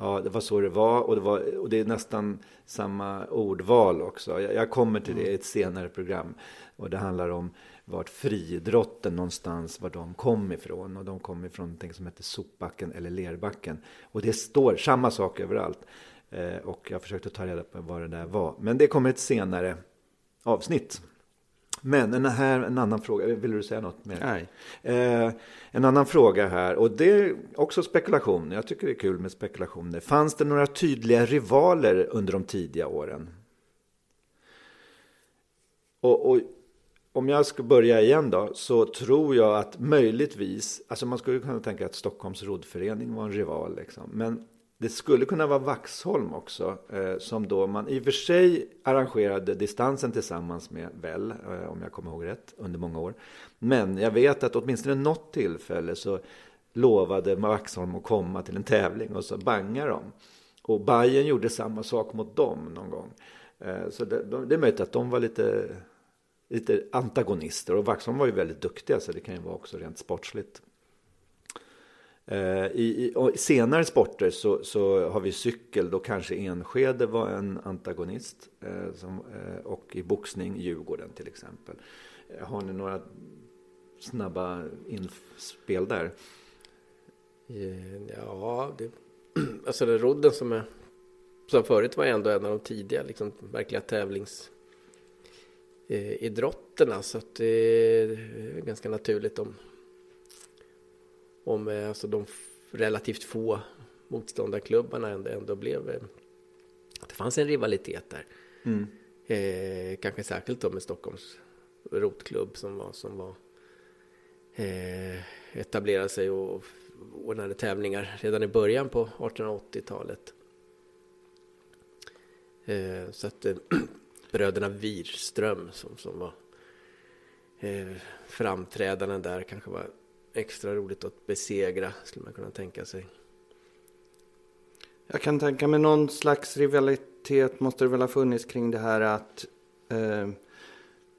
A: Ja, det var så det var och det, var, och det är nästan samma ordval också. Jag, jag kommer till det i ett senare program. Och det handlar om vart friidrotten någonstans, var de kom ifrån. Och de kom ifrån någonting som heter sopbacken eller lerbacken. Och det står samma sak överallt. Eh, och jag försökte ta reda på vad det där var. Men det kommer ett senare avsnitt. Men en, här, en annan fråga, vill du säga något mer?
D: Nej.
A: Eh, en annan fråga här, och det är också spekulation. Jag tycker det är kul med spekulationer. Fanns det några tydliga rivaler under de tidiga åren? Och, och om jag ska börja igen då, så tror jag att möjligtvis, alltså man skulle kunna tänka att Stockholms roddförening var en rival, liksom. men det skulle kunna vara Vaxholm också, eh, som då man i och för sig arrangerade distansen tillsammans med väl, eh, om jag kommer ihåg rätt, under många år. Men jag vet att åtminstone något tillfälle så lovade Vaxholm att komma till en tävling och så bangade de. Och Bayern gjorde samma sak mot dem någon gång. Eh, så det, det är möjligt att de var lite, lite antagonister. Och Vaxholm var ju väldigt duktiga så det kan ju vara också rent sportsligt. Eh, I, i senare sporter så, så, har vi cykel, då kanske Enskede var en antagonist. Eh, som, eh, och i boxning Djurgården till exempel. Eh, har ni några snabba inspel där?
C: Eh, ja, det, alltså den rodden som, är, som förut var ändå en av de tidiga liksom, verkliga tävlingsidrotterna. Eh, så att det är ganska naturligt om om eh, alltså de relativt få motståndarklubbarna ändå, ändå blev... Eh, det fanns en rivalitet där. Mm. Eh, kanske särskilt då med Stockholms rotklubb som var, som var eh, etablerade sig och ordnade tävlingar redan i början på 1880-talet. Eh, så att eh, bröderna Wirström som, som var eh, framträdande där kanske var extra roligt att besegra, skulle man kunna tänka sig.
D: Jag kan tänka mig någon slags rivalitet måste det väl ha funnits kring det här att eh,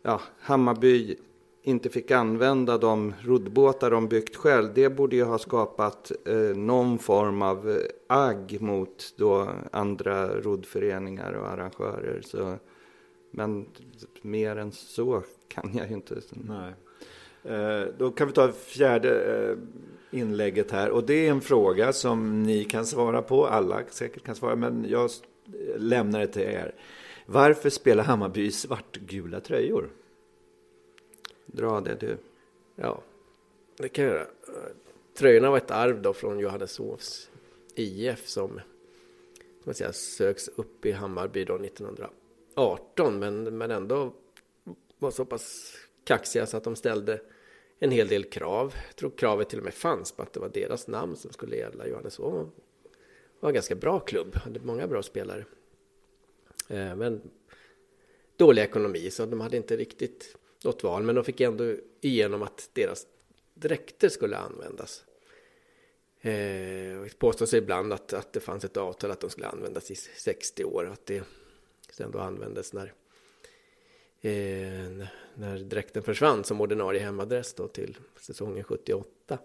D: ja, Hammarby inte fick använda de roddbåtar de byggt själv. Det borde ju ha skapat eh, någon form av eh, agg mot då andra roddföreningar och arrangörer. Så, men mer än så kan jag ju inte.
A: Nej. Eh, då kan vi ta fjärde eh, inlägget här och det är en fråga som ni kan svara på, alla säkert kan svara, men jag lämnar det till er. Varför spelar Hammarby svartgula tröjor?
D: Dra det du.
C: Ja, det kan jag göra. Tröjorna var ett arv då från Johanneshovs IF som man säga, söks upp i Hammarby då 1918 men, men ändå var så pass kaxiga så att de ställde en hel del krav. Jag tror kravet till och med fanns på att det var deras namn som skulle gälla. Johanneshov var en ganska bra klubb, hade många bra spelare. Eh, men dålig ekonomi, så de hade inte riktigt något val. Men de fick ändå igenom att deras dräkter skulle användas. Eh, det påstås ibland att, att det fanns ett avtal att de skulle användas i 60 år. Att det sen då användes när eh, när dräkten försvann som ordinarie hemadress då till säsongen 78.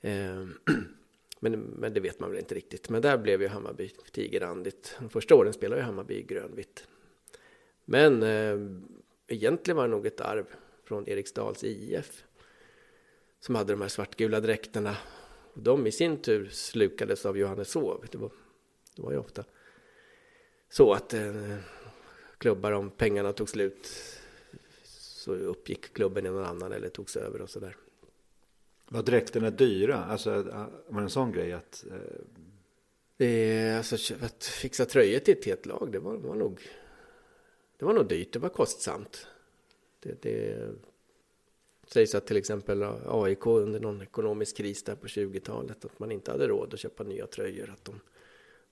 C: Eh, men, men det vet man väl inte riktigt. Men där blev ju Hammarby tigerrandigt. De första åren spelade ju Hammarby grönvitt. Men eh, egentligen var det nog ett arv från Eriksdals IF som hade de här svartgula dräkterna. Och De i sin tur slukades av Johanneshov. Det var, det var ju ofta så att eh, klubbar om pengarna tog slut så uppgick klubben i någon annan eller togs över och sådär.
A: Var dräkterna dyra? Alltså var det en sån grej att... Eh...
C: Det, alltså, att fixa tröjor till ett helt lag, det var, var nog... Det var nog dyrt, det var kostsamt. Det, det sägs att till exempel AIK under någon ekonomisk kris där på 20-talet att man inte hade råd att köpa nya tröjor. Att de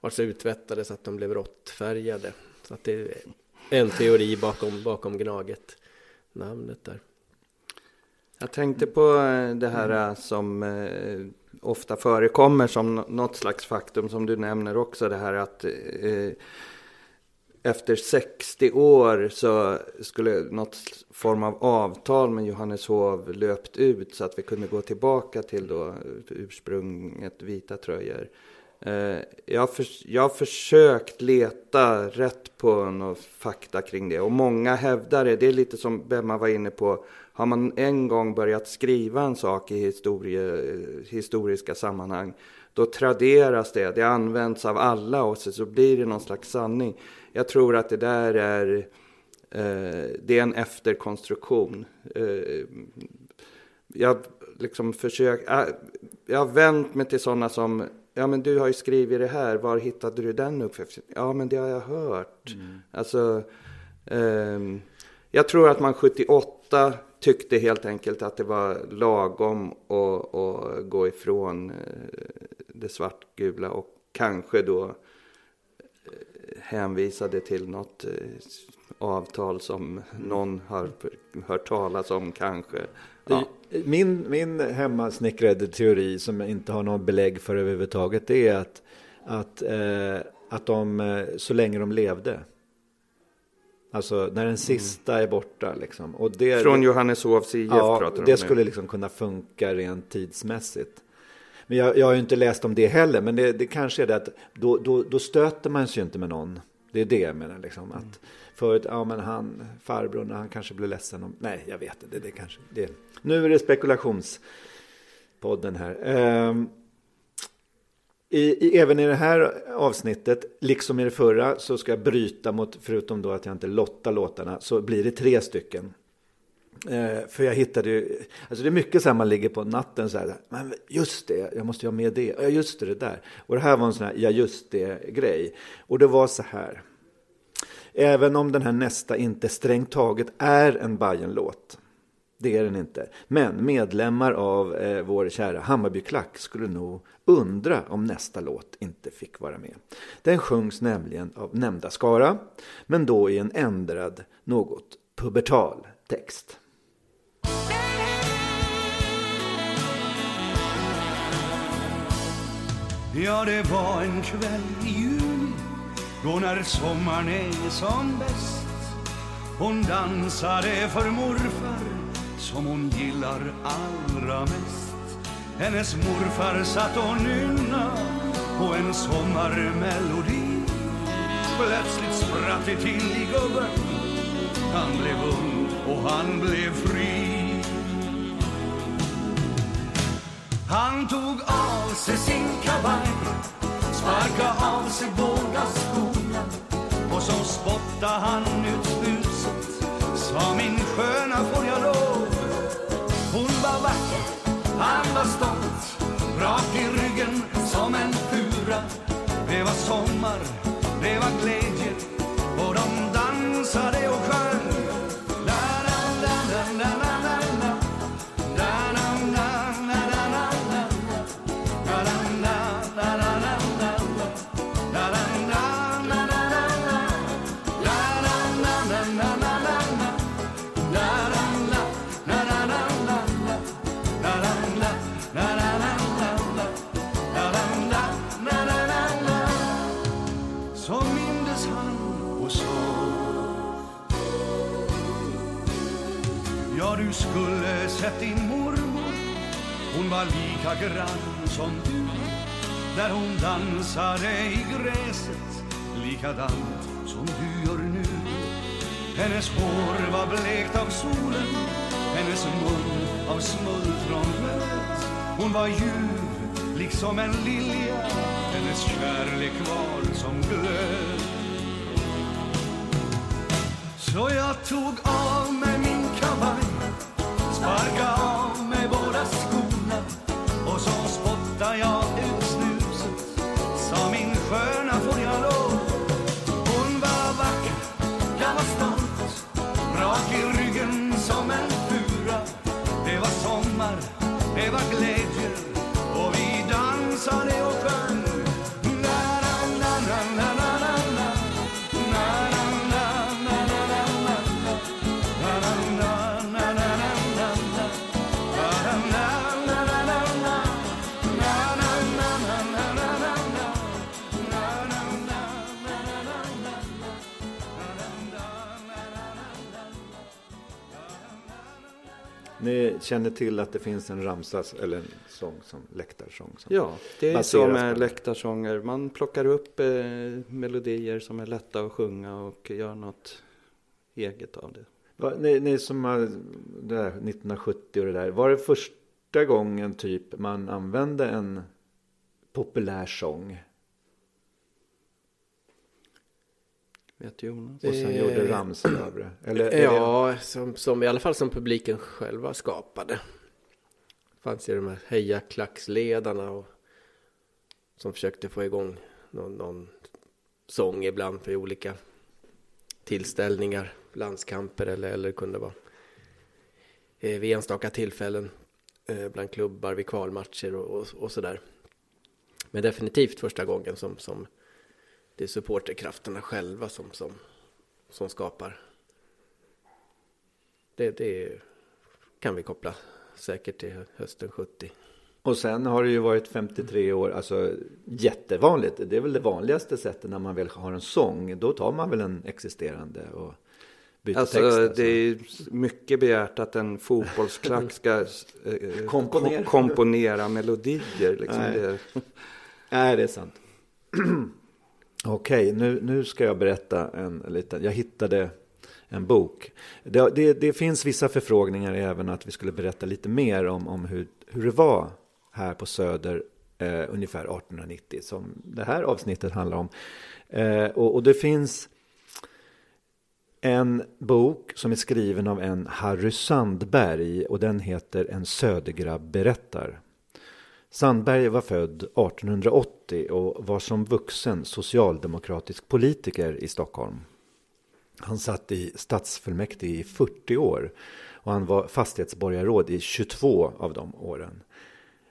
C: var så utvättade så att de blev råttfärgade. Så att det en teori bakom, bakom Gnaget namnet där.
D: Jag tänkte på eh, det här eh, som eh, ofta förekommer som något slags faktum som du nämner också. Det här att efter 60 år så skulle något form av avtal med Johanneshov löpt ut så att vi kunde gå tillbaka till då ursprunget vita tröjor. Eh, jag har, för, jag har försökt leta rätt på några fakta kring det och många hävdar det. Det är lite som Bemma var inne på. Har man en gång börjat skriva en sak i historie, historiska sammanhang då traderas det. Det används av alla och så, så blir det någon slags sanning. Jag tror att det där är Eh, det är en efterkonstruktion. Eh, jag liksom försökt, ah, jag har vänt mig till sådana som, ja men du har ju skrivit det här, var hittade du den uppfattningen? Ja men det har jag hört. Mm. Alltså, eh, jag tror att man 78 tyckte helt enkelt att det var lagom att, att gå ifrån eh, det svartgula och kanske då eh, hänvisade till något eh, avtal som någon har hört talas om kanske.
A: Ja. Min, min hemmasnickrade teori som jag inte har någon belägg för överhuvudtaget det är att, att, eh, att de eh, så länge de levde Alltså när den mm. sista mm. är borta liksom. Och det,
D: Från Johanneshovs IF
A: ja, pratar det skulle liksom kunna funka rent tidsmässigt. Men jag, jag har ju inte läst om det heller, men det, det kanske är det att då, då, då stöter man sig inte med någon. Det är det jag menar liksom. Mm. Förut, ja men han, farbrorn, han kanske blir ledsen om, nej jag vet inte, det, det kanske, det. Nu är det spekulationspodden här. Um, i, i, även i det här avsnittet, liksom i det förra, så ska jag bryta mot, förutom då att jag inte lottar låtarna, så blir det tre stycken. Eh, för jag hittade ju, alltså det är mycket så här man ligger på natten så här, men just det, jag måste ju ha med det, ja just det, det där. Och det här var en sån här, ja just det grej. Och det var så här, även om den här nästa inte strängt taget är en Bajen-låt, det är den inte. Men medlemmar av eh, vår kära Hammarbyklack skulle nog undra om nästa låt inte fick vara med. Den sjungs nämligen av nämnda skara, men då i en ändrad, något pubertal text.
B: Ja, det var en kväll i juni då när sommaren är som bäst. Hon dansade för morfar som hon gillar allra mest. Hennes morfar satt och nynna på en sommarmelodi. Plötsligt spratt det till i gubben. Han blev ung och han blev fri. Han tog av sig sin kavaj, sparka av sig båda skorna och så spotta' han ut buset sa min sköna får jag lov. Hon var vacker, han var stolt, rak i ryggen som en fura. Det var sommar, det var glädje och de dansade lika grann som du När hon dansade i gräset Likadant som du gör nu. Hennes hår var blekt av solen Hennes mun av smultronrött Hon var ljuv liksom en lilja Hennes kärlek var som glöd. Så jag tog av mig min glädje och vi dansade
A: känner till att det finns en ramsa eller en sång som läktarsång? Som
D: ja, det är så med läktarsånger. Man plockar upp eh, melodier som är lätta att sjunga och gör något eget av det.
A: Va, ni, ni som har det där 1970 och det där. Var det första gången typ man använde en populär sång?
D: Vet Jonas.
A: Och sen
C: Eh,
A: gjorde Ramslöv det. Eller, är det-
C: Ja, som, som i alla fall som publiken själva skapade. fanns ju de här hejaklacksledarna och som försökte få igång någon, någon sång ibland för olika tillställningar, landskamper eller, eller det kunde vara eh, vid enstaka tillfällen eh, bland klubbar vid kvalmatcher och, och, och sådär. Men definitivt första gången som, som det är supporterkrafterna själva som, som, som skapar det, det kan vi koppla säkert till hösten 70.
A: Och sen har det ju varit 53 år, alltså jättevanligt. Det är väl det vanligaste sättet när man väl har en sång. Då tar man väl en existerande och byter
D: Alltså,
A: text. Alltså.
D: det är mycket begärt att en fotbollsklack ska eh,
A: Komponera.
D: ko- komponera melodier. Liksom.
A: Nej.
D: Det,
A: Nej, det är sant. Okej, nu, nu ska jag berätta en liten. Jag hittade en bok. Det, det, det finns vissa förfrågningar även att vi skulle berätta lite mer om, om hur, hur det var här på Söder eh, ungefär 1890 som det här avsnittet handlar om. Eh, och, och det finns en bok som är skriven av en Harry Sandberg och den heter En södergrabb berättar. Sandberg var född 1880 och var som vuxen socialdemokratisk politiker i Stockholm. Han satt i stadsfullmäktige i 40 år och han var fastighetsborgarråd i 22 av de åren.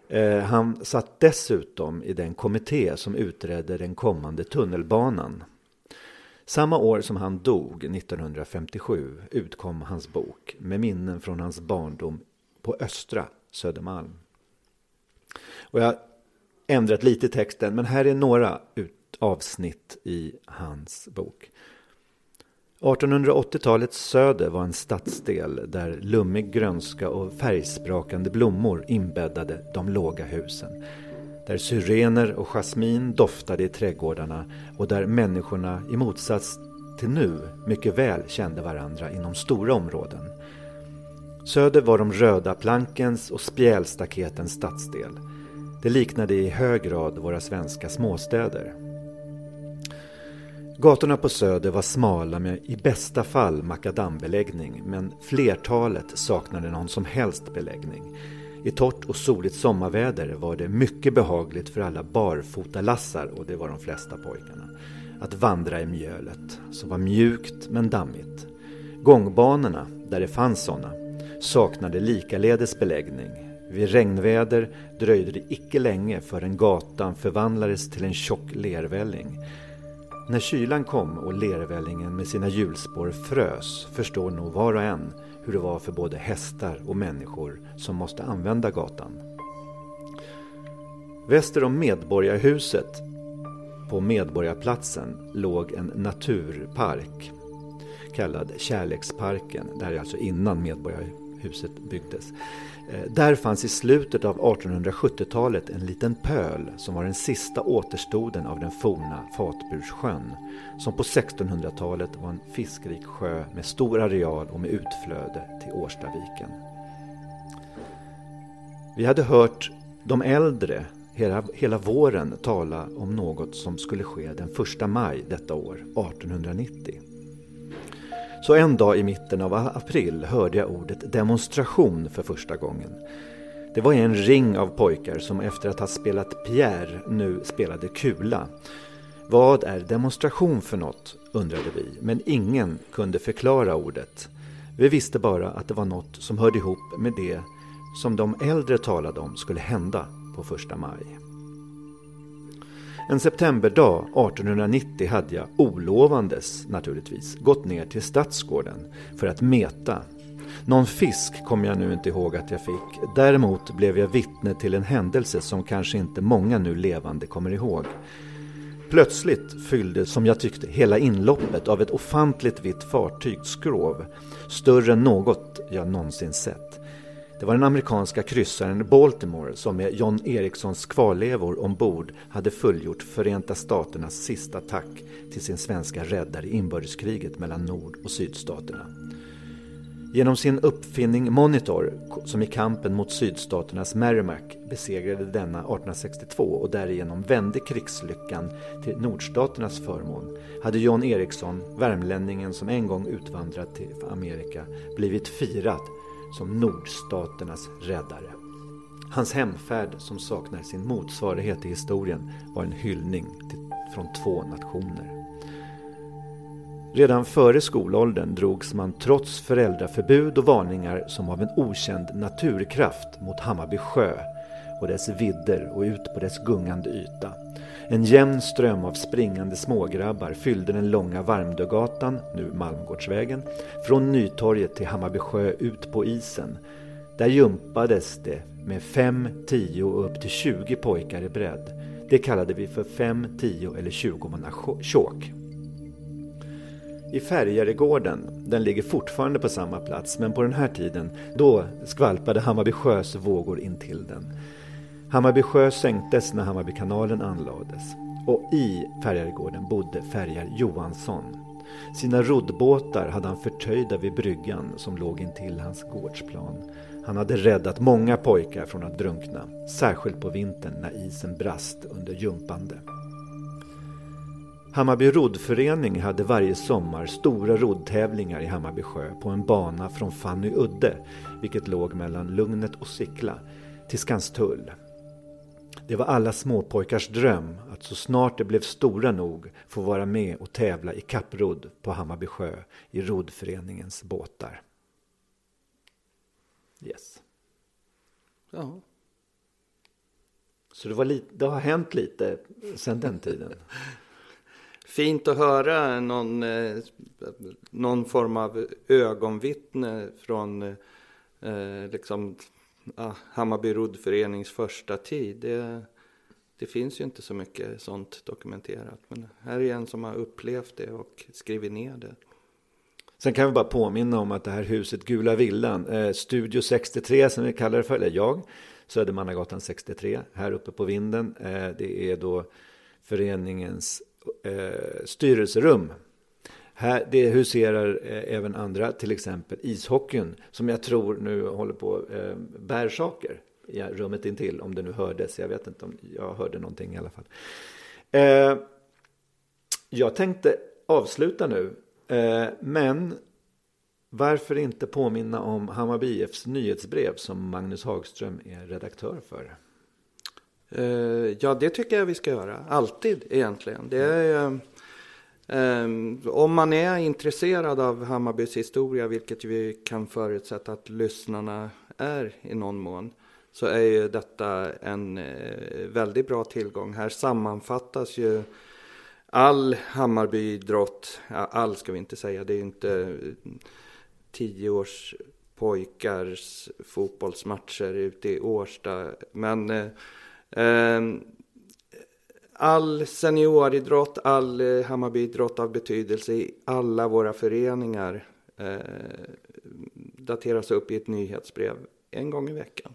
A: Eh, han satt dessutom i den kommitté som utredde den kommande tunnelbanan. Samma år som han dog, 1957, utkom hans bok med minnen från hans barndom på Östra Södermalm. Och jag har ändrat lite i texten, men här är några ut, avsnitt i hans bok. 1880-talets söder var en stadsdel där lummig grönska och färgsprakande blommor inbäddade de låga husen. Där syrener och jasmin doftade i trädgårdarna och där människorna i motsats till nu mycket väl kände varandra inom stora områden. Söder var de röda plankens och spjälstaketens stadsdel. Det liknade i hög grad våra svenska småstäder. Gatorna på Söder var smala med i bästa fall makadambeläggning men flertalet saknade någon som helst beläggning. I torrt och soligt sommarväder var det mycket behagligt för alla barfotalassar, och det var de flesta pojkarna, att vandra i mjölet, som var mjukt men dammigt. Gångbanorna, där det fanns sådana, saknade likaledes beläggning. Vid regnväder dröjde det icke länge förrän gatan förvandlades till en tjock lervälling. När kylan kom och lervällingen med sina hjulspår frös förstår nog var och en hur det var för både hästar och människor som måste använda gatan. Väster om Medborgarhuset på Medborgarplatsen låg en naturpark kallad Kärleksparken. Det här är alltså innan Medborgarhuset byggdes. Eh, där fanns i slutet av 1870-talet en liten pöl som var den sista återstoden av den forna Fatburssjön som på 1600-talet var en fiskrik sjö med stor areal och med utflöde till Årstaviken. Vi hade hört de äldre hela, hela våren tala om något som skulle ske den 1 maj detta år, 1890. Så en dag i mitten av april hörde jag ordet demonstration för första gången. Det var en ring av pojkar som efter att ha spelat Pierre nu spelade kula. Vad är demonstration för något? undrade vi, men ingen kunde förklara ordet. Vi visste bara att det var något som hörde ihop med det som de äldre talade om skulle hända på första maj. En septemberdag 1890 hade jag olovandes naturligtvis gått ner till Stadsgården för att meta. Någon fisk kommer jag nu inte ihåg att jag fick. Däremot blev jag vittne till en händelse som kanske inte många nu levande kommer ihåg. Plötsligt fylldes, som jag tyckte, hela inloppet av ett ofantligt vitt fartygsskrov. Större än något jag någonsin sett. Det var den amerikanska kryssaren Baltimore som med John Ericssons kvarlevor ombord hade fullgjort Förenta Staternas sista attack till sin svenska räddare i inbördeskriget mellan Nord och Sydstaterna. Genom sin uppfinning Monitor, som i kampen mot sydstaternas Merrimack besegrade denna 1862 och därigenom vände krigslyckan till nordstaternas förmån, hade John Eriksson, värmlänningen som en gång utvandrat till Amerika, blivit firad som nordstaternas räddare. Hans hemfärd, som saknar sin motsvarighet i historien, var en hyllning till, från två nationer. Redan före skolåldern drogs man trots föräldraförbud och varningar som av en okänd naturkraft mot Hammarby sjö och dess vidder och ut på dess gungande yta. En jämn ström av springande smågrabbar fyllde den långa Varmdögatan, nu Malmgårdsvägen, från Nytorget till Hammarby sjö ut på isen. Där jumpades det med fem, tio och upp till tjugo pojkar i bredd. Det kallade vi för fem, tio eller tjugomannatjåk. I Färjaregården, den ligger fortfarande på samma plats, men på den här tiden, då skvalpade Hammarby sjös vågor in till den. Hammarby sjö sänktes när Hammarbykanalen anlades och i Färjaregården bodde färjar Johansson. Sina roddbåtar hade han förtöjda vid bryggan som låg intill hans gårdsplan. Han hade räddat många pojkar från att drunkna, särskilt på vintern när isen brast under jumpande. Hammarby roddförening hade varje sommar stora roddtävlingar i Hammarby sjö på en bana från Fanny udde, vilket låg mellan Lugnet och Sickla, till Skanstull. Det var alla småpojkars dröm att så snart de blev stora nog få vara med och tävla i kapprodd på Hammarby sjö i roddföreningens båtar. Yes. Ja. Så det, var lite, det har hänt lite sedan den tiden.
D: fint att höra någon, eh, någon form av ögonvittne från eh, liksom, ah, Hammarby roddförenings första tid. Det, det finns ju inte så mycket sånt dokumenterat. Men här är en som har upplevt det och skrivit ner det.
A: Sen kan vi bara påminna om att det här huset Gula Villan, eh, Studio 63 som vi kallar det för, eller jag, Södermannagatan 63, här uppe på vinden. Eh, det är då föreningens eh, styrelserum. Här, det huserar eh, även andra, till exempel ishockeyn, som jag tror nu håller på eh, bär saker i rummet intill, om det nu hördes. Jag vet inte om jag hörde någonting i alla fall. Eh, jag tänkte avsluta nu, eh, men varför inte påminna om Hammarby IFs nyhetsbrev som Magnus Hagström är redaktör för?
D: Eh, ja, det tycker jag vi ska göra. Alltid egentligen. Det är, eh, Ehm, om man är intresserad av Hammarbys historia, vilket vi kan förutsätta att lyssnarna är i någon mån, så är ju detta en eh, väldigt bra tillgång. Här sammanfattas ju all Hammarbyidrott, all ska vi inte säga, det är ju inte eh, tio års pojkars fotbollsmatcher ute i Årsta, men eh, ehm, all senioridrott, all Hammarbyidrott av betydelse i alla våra föreningar eh, dateras upp i ett nyhetsbrev en gång i veckan.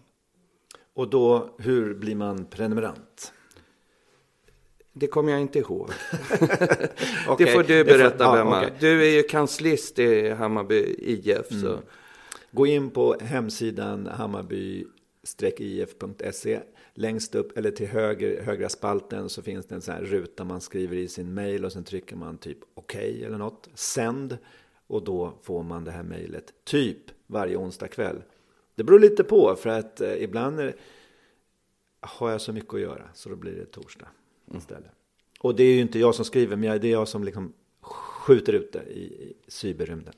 A: Och då, hur blir man prenumerant?
D: Det kommer jag inte ihåg. okay, det får du berätta, får, Bemma. okay. Du är ju kanslist i Hammarby IF. Mm. Så.
A: Gå in på hemsidan hammarby-if.se längst upp eller till höger, högra spalten så finns det en sån här ruta man skriver i sin mail och sen trycker man typ OK eller något. Sänd och då får man det här mejlet typ varje onsdag kväll. Det beror lite på för att eh, ibland är, har jag så mycket att göra så då blir det torsdag istället. Mm. Och det är ju inte jag som skriver men det är jag som liksom skjuter ut det i, i cyberrymden.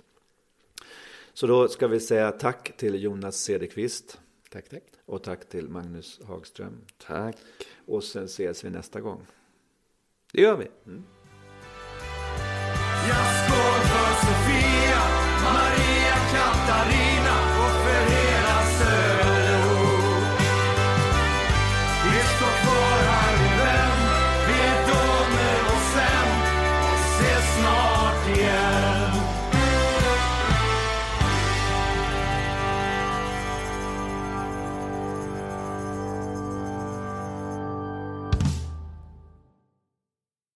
A: Så då ska vi säga tack till Jonas Cederqvist
C: Tack, tack.
A: Och tack till Magnus Hagström.
D: Tack.
A: Och sen ses vi nästa gång.
D: Det gör vi. Mm. Yes.